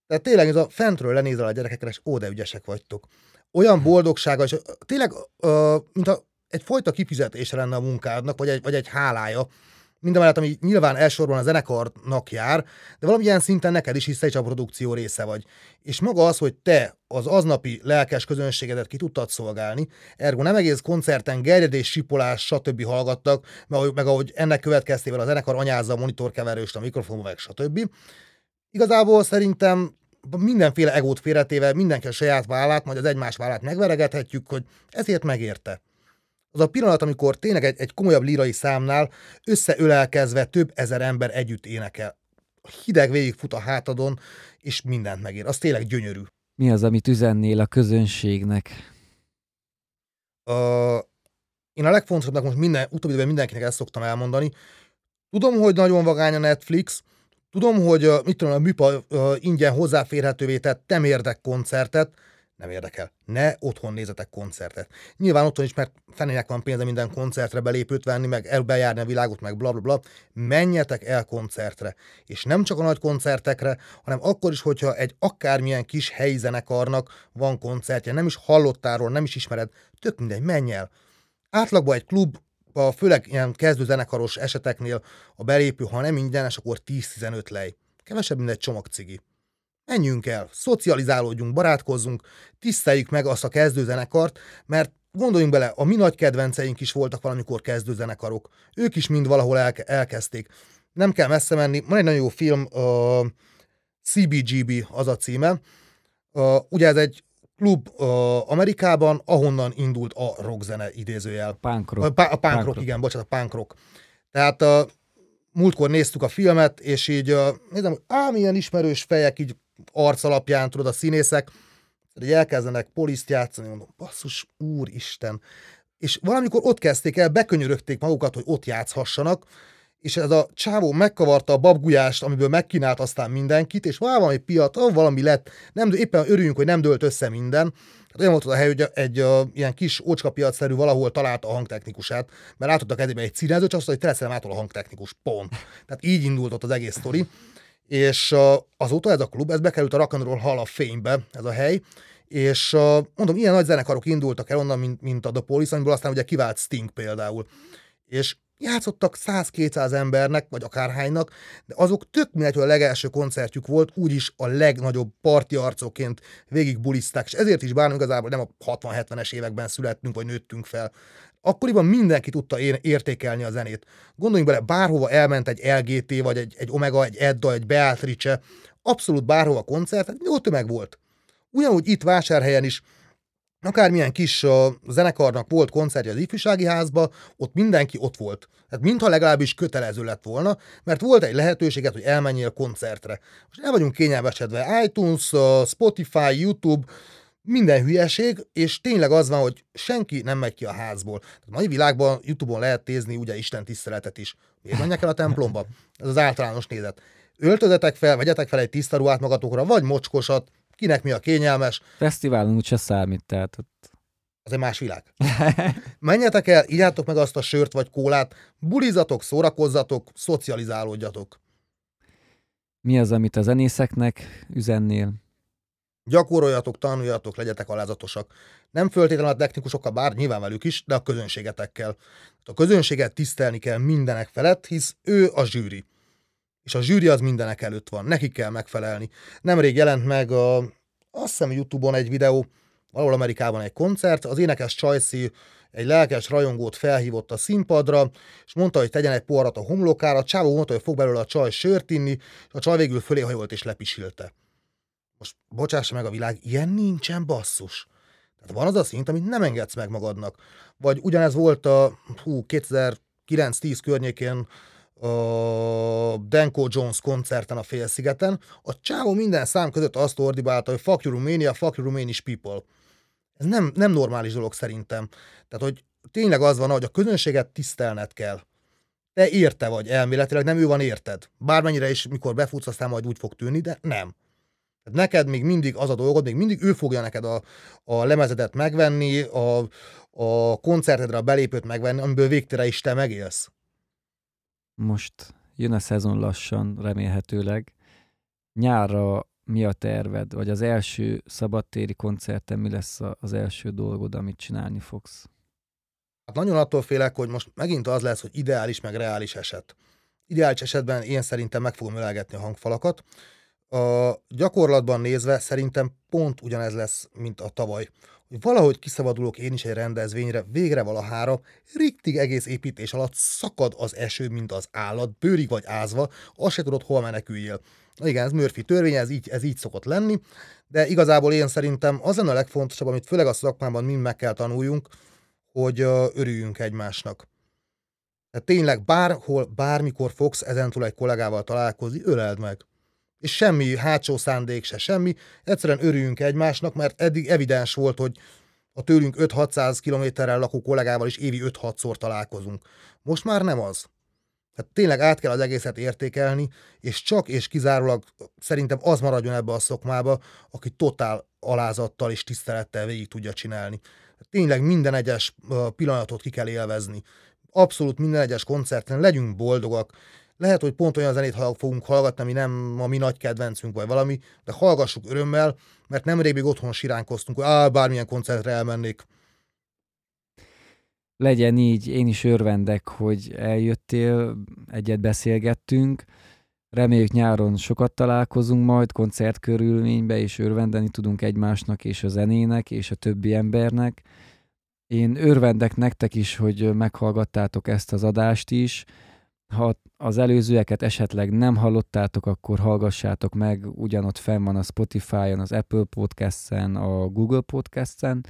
Tehát tényleg ez a fentről lenézel a gyerekekre, és ó, de ügyesek vagytok. Olyan boldogsága, és tényleg, uh, mint a, egyfajta kifizetés lenne a munkádnak, vagy egy, vagy egy hálája, mindemellett, ami nyilván elsősorban a zenekarnak jár, de valamilyen szinten neked is, hiszen is a produkció része vagy. És maga az, hogy te az aznapi lelkes közönségedet ki tudtad szolgálni, ergo nem egész koncerten gerjedés, sipolás, stb. hallgattak, meg, meg ahogy ennek következtével a zenekar anyázza a monitorkeverőst, a mikrofonba, meg stb. Igazából szerintem mindenféle egót félretéve mindenki a saját vállát, majd az egymás vállát megveregethetjük, hogy ezért megérte az a pillanat, amikor tényleg egy, egy komolyabb lírai számnál összeölelkezve több ezer ember együtt énekel. A hideg végigfut a hátadon, és mindent megér. Az tényleg gyönyörű. Mi az, amit üzennél a közönségnek? Uh, én a legfontosabbnak most minden, utóbbi időben mindenkinek ezt szoktam elmondani. Tudom, hogy nagyon vagány a Netflix, tudom, hogy uh, mit tudom, a műpa uh, ingyen hozzáférhetővé tett temérdek koncertet, nem érdekel. Ne otthon nézetek koncertet. Nyilván otthon is, mert fenének van pénze minden koncertre belépőt venni, meg elbejárni a világot, meg bla bla bla. Menjetek el koncertre. És nem csak a nagy koncertekre, hanem akkor is, hogyha egy akármilyen kis helyi zenekarnak van koncertje, nem is hallottáról, nem is ismered, tök mindegy, menj el. Átlagban egy klub, a főleg ilyen kezdő zenekaros eseteknél a belépő, ha nem ingyenes, akkor 10-15 lej. Kevesebb, mint egy csomag cigi. Menjünk el, szocializálódjunk, barátkozzunk, tiszteljük meg azt a kezdőzenekart, mert gondoljunk bele, a mi nagy kedvenceink is voltak valamikor kezdőzenekarok. Ők is mind valahol el- elkezdték. Nem kell messze menni. Van egy nagyon jó film, uh, CBGB az a címe. Uh, ugye ez egy klub uh, Amerikában, ahonnan indult a rockzene idézőjel. Punk rock. A, a punk, punk rock, igen, bocsánat, a punk rock. Tehát uh, múltkor néztük a filmet, és így uh, nézem, ám ilyen ismerős fejek így arc alapján, tudod, a színészek, hogy elkezdenek poliszt játszani, mondom, basszus, úristen. És valamikor ott kezdték el, bekönyörögték magukat, hogy ott játszhassanak, és ez a csávó megkavarta a babgulyást, amiből megkínált aztán mindenkit, és valami piat, ah, valami lett, nem, éppen örüljünk, hogy nem dőlt össze minden. Tehát olyan volt a hely, hogy egy uh, ilyen kis ócskapiacszerű valahol találta a hangtechnikusát, mert átadtak kezébe egy csak azt mondta, hogy te ától a hangtechnikus, pont. Tehát így indult ott az egész sztori és azóta ez a klub, ez bekerült a Rock Hall of Fame-be, ez a hely, és mondom, ilyen nagy zenekarok indultak el onnan, mint, mint a The Police, amiből aztán ugye kivált Sting például. És játszottak 100-200 embernek, vagy akárhánynak, de azok tök mindegy, hogy a legelső koncertjük volt, úgyis a legnagyobb parti arcoként végig buliszták, és ezért is bánom igazából nem a 60-70-es években születtünk, vagy nőttünk fel. Akkoriban mindenki tudta értékelni a zenét. Gondoljunk bele, bárhova elment egy LGT, vagy egy, egy Omega, egy Edda, egy Beatrice, abszolút bárhova koncert, jó tömeg volt. Ugyanúgy itt vásárhelyen is akármilyen kis uh, zenekarnak volt koncertje az ifjúsági házba, ott mindenki ott volt. Tehát mintha legalábbis kötelező lett volna, mert volt egy lehetőséget, hogy elmenjél koncertre. Most el vagyunk kényelmesedve. iTunes, uh, Spotify, YouTube, minden hülyeség, és tényleg az van, hogy senki nem megy ki a házból. A mai világban YouTube-on lehet nézni ugye Isten tiszteletet is. Miért menjek el a templomba? Ez az általános nézet. Öltözetek fel, vegyetek fel egy tiszta ruhát magatokra, vagy mocskosat, kinek mi a kényelmes. Fesztiválon úgyse számít, tehát ott... Az egy más világ. [laughs] Menjetek el, ígyátok meg azt a sört vagy kólát, bulizatok, szórakozzatok, szocializálódjatok. Mi az, amit a zenészeknek üzennél? Gyakoroljatok, tanuljatok, legyetek alázatosak. Nem föltétlenül a technikusokkal, bár nyilván velük is, de a közönségetekkel. A közönséget tisztelni kell mindenek felett, hisz ő a zsűri. És a zsűri az mindenek előtt van, neki kell megfelelni. Nemrég jelent meg a, azt hiszem Youtube-on egy videó, valahol Amerikában egy koncert, az énekes Csajci egy lelkes rajongót felhívott a színpadra, és mondta, hogy tegyen egy poharat a homlokára, csávó mondta, hogy fog belőle a csaj sört inni, és a csaj végül fölé hajolt és lepisilte. Most bocsássa meg a világ, ilyen nincsen basszus. Tehát van az a szint, amit nem engedsz meg magadnak. Vagy ugyanez volt a hú, 2009-10 környékén a Denko Jones koncerten a Félszigeten, a csávó minden szám között azt ordibálta, hogy fuck you Romania, fuck you Romanian people. Ez nem, nem normális dolog szerintem. Tehát, hogy tényleg az van, hogy a közönséget tisztelned kell. Te érte vagy elméletileg, nem ő van érted. Bármennyire is, mikor befutsz, aztán majd úgy fog tűnni, de nem. Tehát neked még mindig az a dolgod, még mindig ő fogja neked a, a lemezedet megvenni, a, a koncertedre a belépőt megvenni, amiből végtére is te megélsz. Most jön a szezon lassan, remélhetőleg. Nyárra mi a terved? Vagy az első szabadtéri koncerten mi lesz az első dolgod, amit csinálni fogsz? Hát nagyon attól félek, hogy most megint az lesz, hogy ideális meg reális eset. ideális esetben én szerintem meg fogom ölelgetni a hangfalakat. A gyakorlatban nézve szerintem pont ugyanez lesz, mint a tavaly. Hogy valahogy kiszabadulok én is egy rendezvényre, végre valahára, riktig egész építés alatt szakad az eső, mint az állat, bőrig vagy ázva, azt se tudod, hol meneküljél. Igen, ez Murphy törvény, ez így, ez így szokott lenni, de igazából én szerintem az lenne a legfontosabb, amit főleg a szakmában mind meg kell tanuljunk, hogy örüljünk egymásnak. Tehát tényleg bárhol, bármikor fogsz ezentúl egy kollégával találkozni, öleld meg. És semmi hátsó szándék se, semmi. Egyszerűen örüljünk egymásnak, mert eddig evidens volt, hogy a tőlünk 5-600 kilométerrel lakó kollégával is évi 5-6-szor találkozunk. Most már nem az. Tehát tényleg át kell az egészet értékelni, és csak és kizárólag szerintem az maradjon ebbe a szokmába, aki totál alázattal és tisztelettel végig tudja csinálni. Tényleg minden egyes pillanatot ki kell élvezni. Abszolút minden egyes koncerten legyünk boldogak. Lehet, hogy pont olyan zenét fogunk hallgatni, ami nem a mi nagy kedvencünk vagy valami, de hallgassuk örömmel, mert nem még otthon siránkoztunk, hogy á, bármilyen koncertre elmennék legyen így, én is örvendek, hogy eljöttél, egyet beszélgettünk. Reméljük nyáron sokat találkozunk majd koncertkörülménybe, és örvendeni tudunk egymásnak, és a zenének, és a többi embernek. Én örvendek nektek is, hogy meghallgattátok ezt az adást is. Ha az előzőeket esetleg nem hallottátok, akkor hallgassátok meg, ugyanott fenn van a Spotify-on, az Apple Podcast-en, a Google Podcast-en,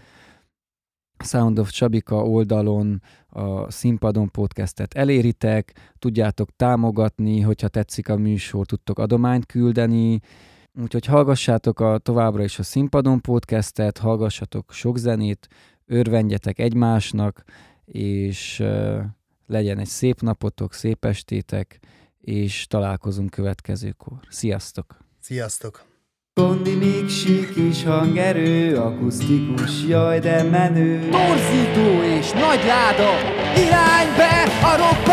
Sound of Csabika oldalon a Színpadon podcastet eléritek, tudjátok támogatni, hogyha tetszik a műsor, tudtok adományt küldeni, úgyhogy hallgassátok a, továbbra is a Színpadon podcastet, hallgassatok sok zenét, örvendjetek egymásnak, és legyen egy szép napotok, szép estétek, és találkozunk következőkor. Sziasztok! Sziasztok! Kondi még sík is hangerő, akusztikus, jaj de menő Torzító és nagy láda, iránybe a rock